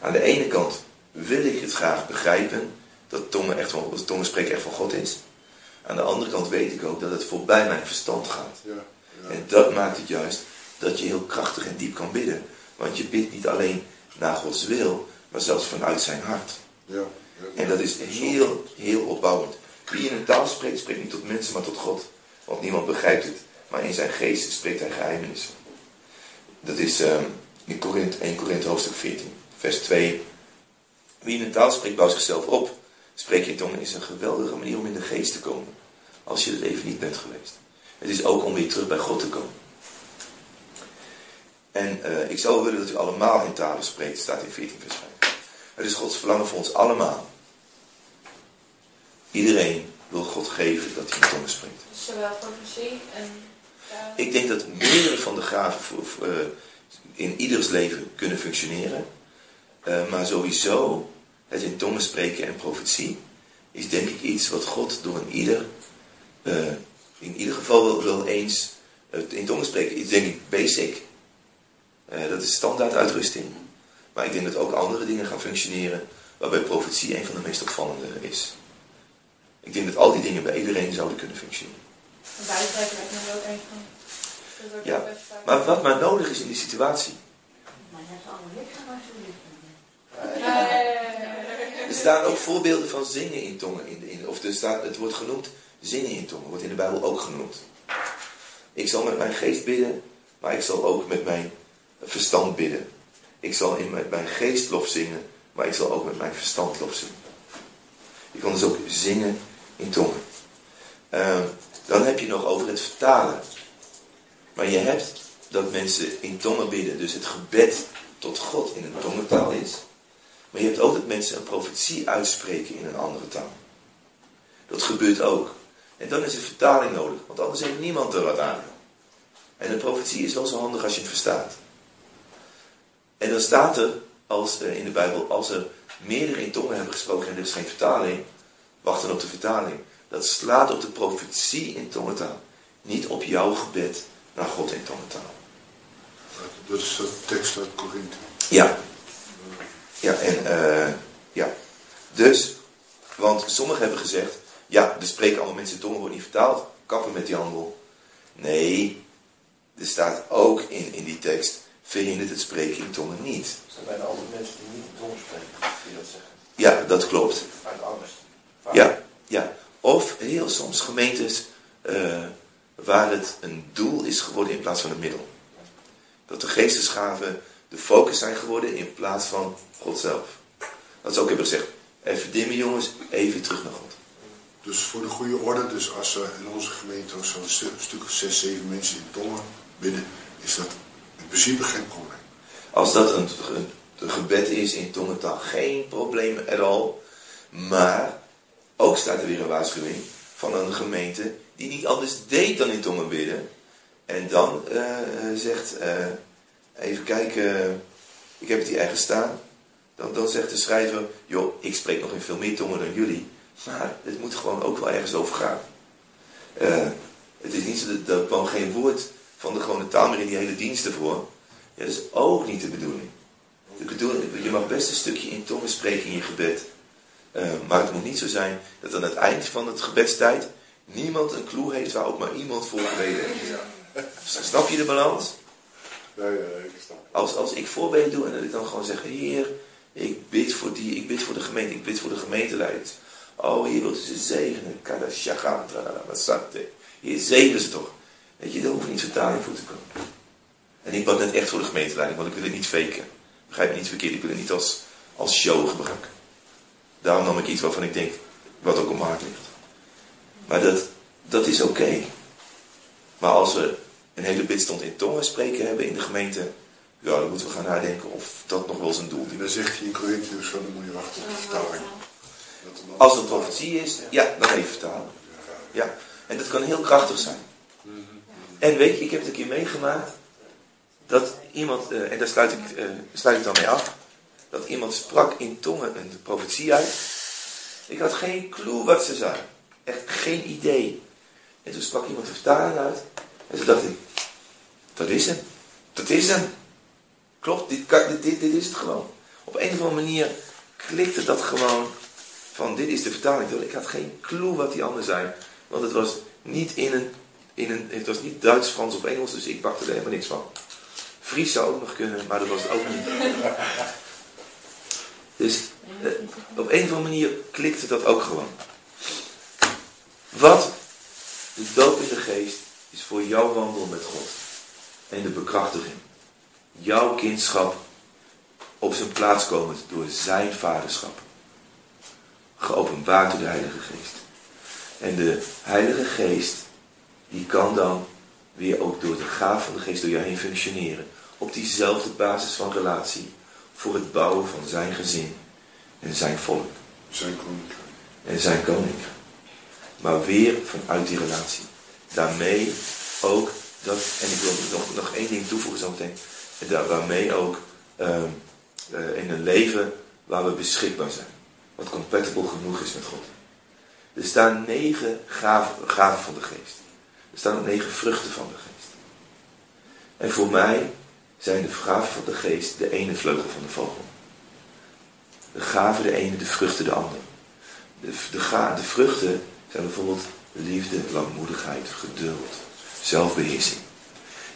Aan de ene kant wil ik het graag begrijpen dat tongen, echt van, dat tongen spreken echt van God is. Aan de andere kant weet ik ook dat het voorbij mijn verstand gaat. Ja, ja. En dat maakt het juist dat je heel krachtig en diep kan bidden. Want je bidt niet alleen naar Gods wil, maar zelfs vanuit zijn hart. ja. En dat is heel, heel opbouwend. Wie in een taal spreekt, spreekt niet tot mensen, maar tot God. Want niemand begrijpt het. Maar in zijn geest spreekt hij geheimenissen. Dat is uh, in Korinthe, 1 Korinthe hoofdstuk 14, vers 2. Wie in een taal spreekt, bouwt zichzelf op. Spreek je tongen is een geweldige manier om in de geest te komen. Als je het even niet bent geweest. Het is ook om weer terug bij God te komen. En uh, ik zou willen dat u allemaal in talen spreekt, staat in 14 vers 5. Het is Gods verlangen voor ons allemaal. Iedereen wil God geven dat hij in tongen spreekt. Dus zowel profetie en... Ik denk dat meerdere van de gaven voor, uh, in ieders leven kunnen functioneren. Uh, maar sowieso, het in tongen spreken en profetie, is denk ik iets wat God door een ieder, uh, in ieder geval wel, wel eens, in tongen spreken is denk ik basic. dat is standaard uitrusting. Maar ik denk dat ook andere dingen gaan functioneren, waarbij profetie een van de meest opvallende is. Ik denk dat al die dingen bij iedereen zouden kunnen functioneren. Bijspreken lijkt me ook een van. Ja, maar wat maar nodig is in die situatie. Maar dat is allemaal niks aan Er staan ook voorbeelden van zingen in tongen. In de, in, of er staat, het wordt genoemd zingen in tongen. Wordt in de Bijbel ook genoemd. Ik zal met mijn geest bidden, maar ik zal ook met mijn verstand bidden. Ik zal in met mijn geest lof zingen, maar ik zal ook met mijn verstand lof zingen. Je kan dus ook zingen in tongen. Uh, dan heb je nog over het vertalen. Maar je hebt dat mensen in tongen bidden, dus het gebed tot God in een tongentaal is. Maar je hebt ook dat mensen een profetie uitspreken in een andere taal. Dat gebeurt ook. En dan is een vertaling nodig, want anders heeft niemand er wat aan. En een profetie is wel zo handig als je het verstaat. En dan staat er als, in de Bijbel, als er meerdere in tongen hebben gesproken en er is geen vertaling, wacht dan op de vertaling. Dat slaat op de profetie in tongentaal. Niet op jouw gebed naar God in tongentaal. Dat is de tekst uit Korinthe. Ja. Ja, en uh, ja. Dus, want sommigen hebben gezegd, ja, er spreken allemaal mensen in tongen, wordt niet vertaald. Kappen met die handel. Nee, er staat ook in, in die tekst, verhindert het spreken in tongen niet. Er zijn bijna altijd mensen die niet in tongen spreken, die dat zeggen. Ja, dat klopt. Uit angst. Ja, ja. Of heel soms gemeentes uh, waar het een doel is geworden in plaats van een middel. Dat de geestesgaven de focus zijn geworden in plaats van God zelf. Dat ze ook hebben gezegd, even dimmen jongens, even terug naar God. Dus voor de goede orde, dus als er in onze gemeente zo'n stuk, stuk of zes, zeven mensen in tongen bidden, is dat in principe geen probleem. Als dat een, gebed is in tongentaal, geen probleem at all. Maar ook staat er weer een waarschuwing van een gemeente die niet anders deed dan in tongen bidden. En dan uh, zegt, uh, even kijken, ik heb het hier ergens staan. Dan, dan zegt de schrijver, joh, ik spreek nog in veel meer tongen dan jullie. Maar het moet gewoon ook wel ergens over gaan. Uh, het is niet zo dat er geen woord van de gewone taal meer in die hele dienst ervoor. Ja, dat is ook niet de. De bedoeling, je mag best een stukje in tongen spreken in je gebed. Uh, maar het moet niet zo zijn dat aan het eind van het gebedstijd niemand een clue heeft waar ook maar iemand voor gebeden heeft. Snap je de balans? Ja, ja, ik snap. Als, als ik voorbeden doe en dat ik dan gewoon zeg, Heer, ik bid voor die, ik bid voor de gemeente, ik bid voor de gemeenteleiders. Oh, Heer, wilt u ze zegenen? Kadashagam, tralalamasante. Heer, zegen ze toch. Weet je, daar hoeft niet vertaling voor te komen. En ik bad net echt voor de gemeenteleiding, want ik wil het niet faken. Begrijp me niet verkeerd, ik wil het niet als, als show gebruiken. Daarom nam ik iets waarvan ik denk, wat ook op mijn hart ligt. Maar dat, dat is oké. Okay. Maar als we een hele bidstond in tongen spreken hebben in de gemeente, ja, dan moeten we gaan nadenken of dat nog wel zijn doel is. Dan zegt hij in Corinthië zo, dan moet je wachten op de vertaling. Als het een profetie is, ja, dan even vertalen. Ja, en dat kan heel krachtig zijn. En weet je, ik heb het een keer meegemaakt dat iemand, uh, en daar sluit ik, uh, sluit ik dan mee af, dat iemand sprak in tongen een profetie uit. Ik had geen clue wat ze zei. Echt geen idee. En toen sprak iemand de vertaling uit. En toen dacht ik, dat is hem. Dat is hem. Klopt, dit, dit, dit, is het gewoon. Op een of andere manier klikte dat gewoon van dit is de vertaling. Ik had geen clue wat die ander zei. Want het was niet in een, in een het was niet Duits, Frans of Engels, dus ik bakte er helemaal niks van. Fries zou ook nog kunnen, maar dat was het ook niet. Op een of andere manier klikte dat ook gewoon. Wat de doop in de geest is voor jouw wandel met God. En de bekrachtiging. Jouw kindschap op zijn plaats komend door zijn vaderschap. Geopenbaard door de Heilige Geest. En de Heilige Geest, die kan dan weer ook door de gaaf van de Geest door jou heen functioneren. Op diezelfde basis van relatie. Voor het bouwen van zijn gezin en zijn volk. Zijn koninkrijk. En zijn koninkrijk. Maar weer vanuit die relatie. Daarmee ook dat, en ik wil nog, nog één ding toevoegen zo meteen. En daar, waarmee ook ehm, eh, in een leven waar we beschikbaar zijn. Wat compatible genoeg is met God. Er staan negen gaven, gaven van de geest. Er staan ook negen vruchten van de geest. En voor mij zijn de gaven van de geest de ene vleugel van de vogel. De gaven de ene, de vruchten de andere. De, de, de vruchten zijn bijvoorbeeld liefde, langmoedigheid, geduld, zelfbeheersing.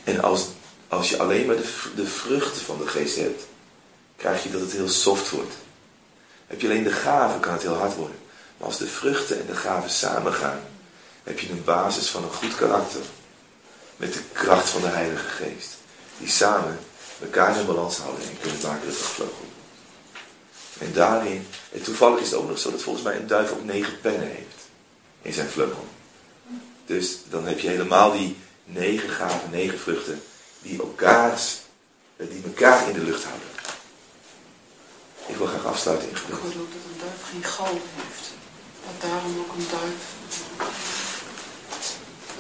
En als, als je alleen maar de, de vruchten van de geest hebt, krijg je dat het heel soft wordt. Heb je alleen de gaven, kan het heel hard worden. Maar als de vruchten en de gaven samengaan, heb je een basis van een goed karakter. Met de kracht van de Heilige Geest. Die samen elkaar in balans houden en kunnen maken dat het vleugel. En daarin, en toevallig is het ook nog zo dat volgens mij een duif ook negen pennen heeft. In zijn vleugel. Dus dan heb je helemaal die negen gaven, negen vruchten, die elkaars, die elkaar in de lucht houden. Ik wil graag afsluiten in Ik hoorde ook dat een duif geen gal heeft. Dat daarom ook een duif.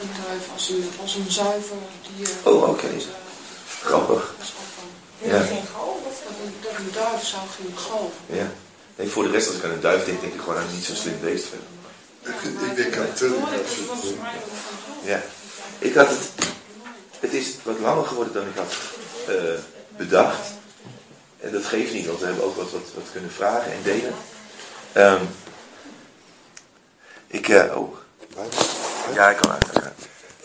Een duif als een, als een zuiver dier. Oh, oké. Eh, Grappig. Ja. geen gal? Wat Dat een, duif zou geen gal Ja. Nee, voor de rest, als ik aan een duif denk, denk ik gewoon aan een niet zo slim beest verder. Ik denk aan. Ja. Ik had het, het is wat langer geworden dan ik had eh, bedacht. En dat geeft niet, want we hebben ook wat, wat, wat kunnen vragen en delen. Ehm, ik, eh, oh. Ja, ik kan uit.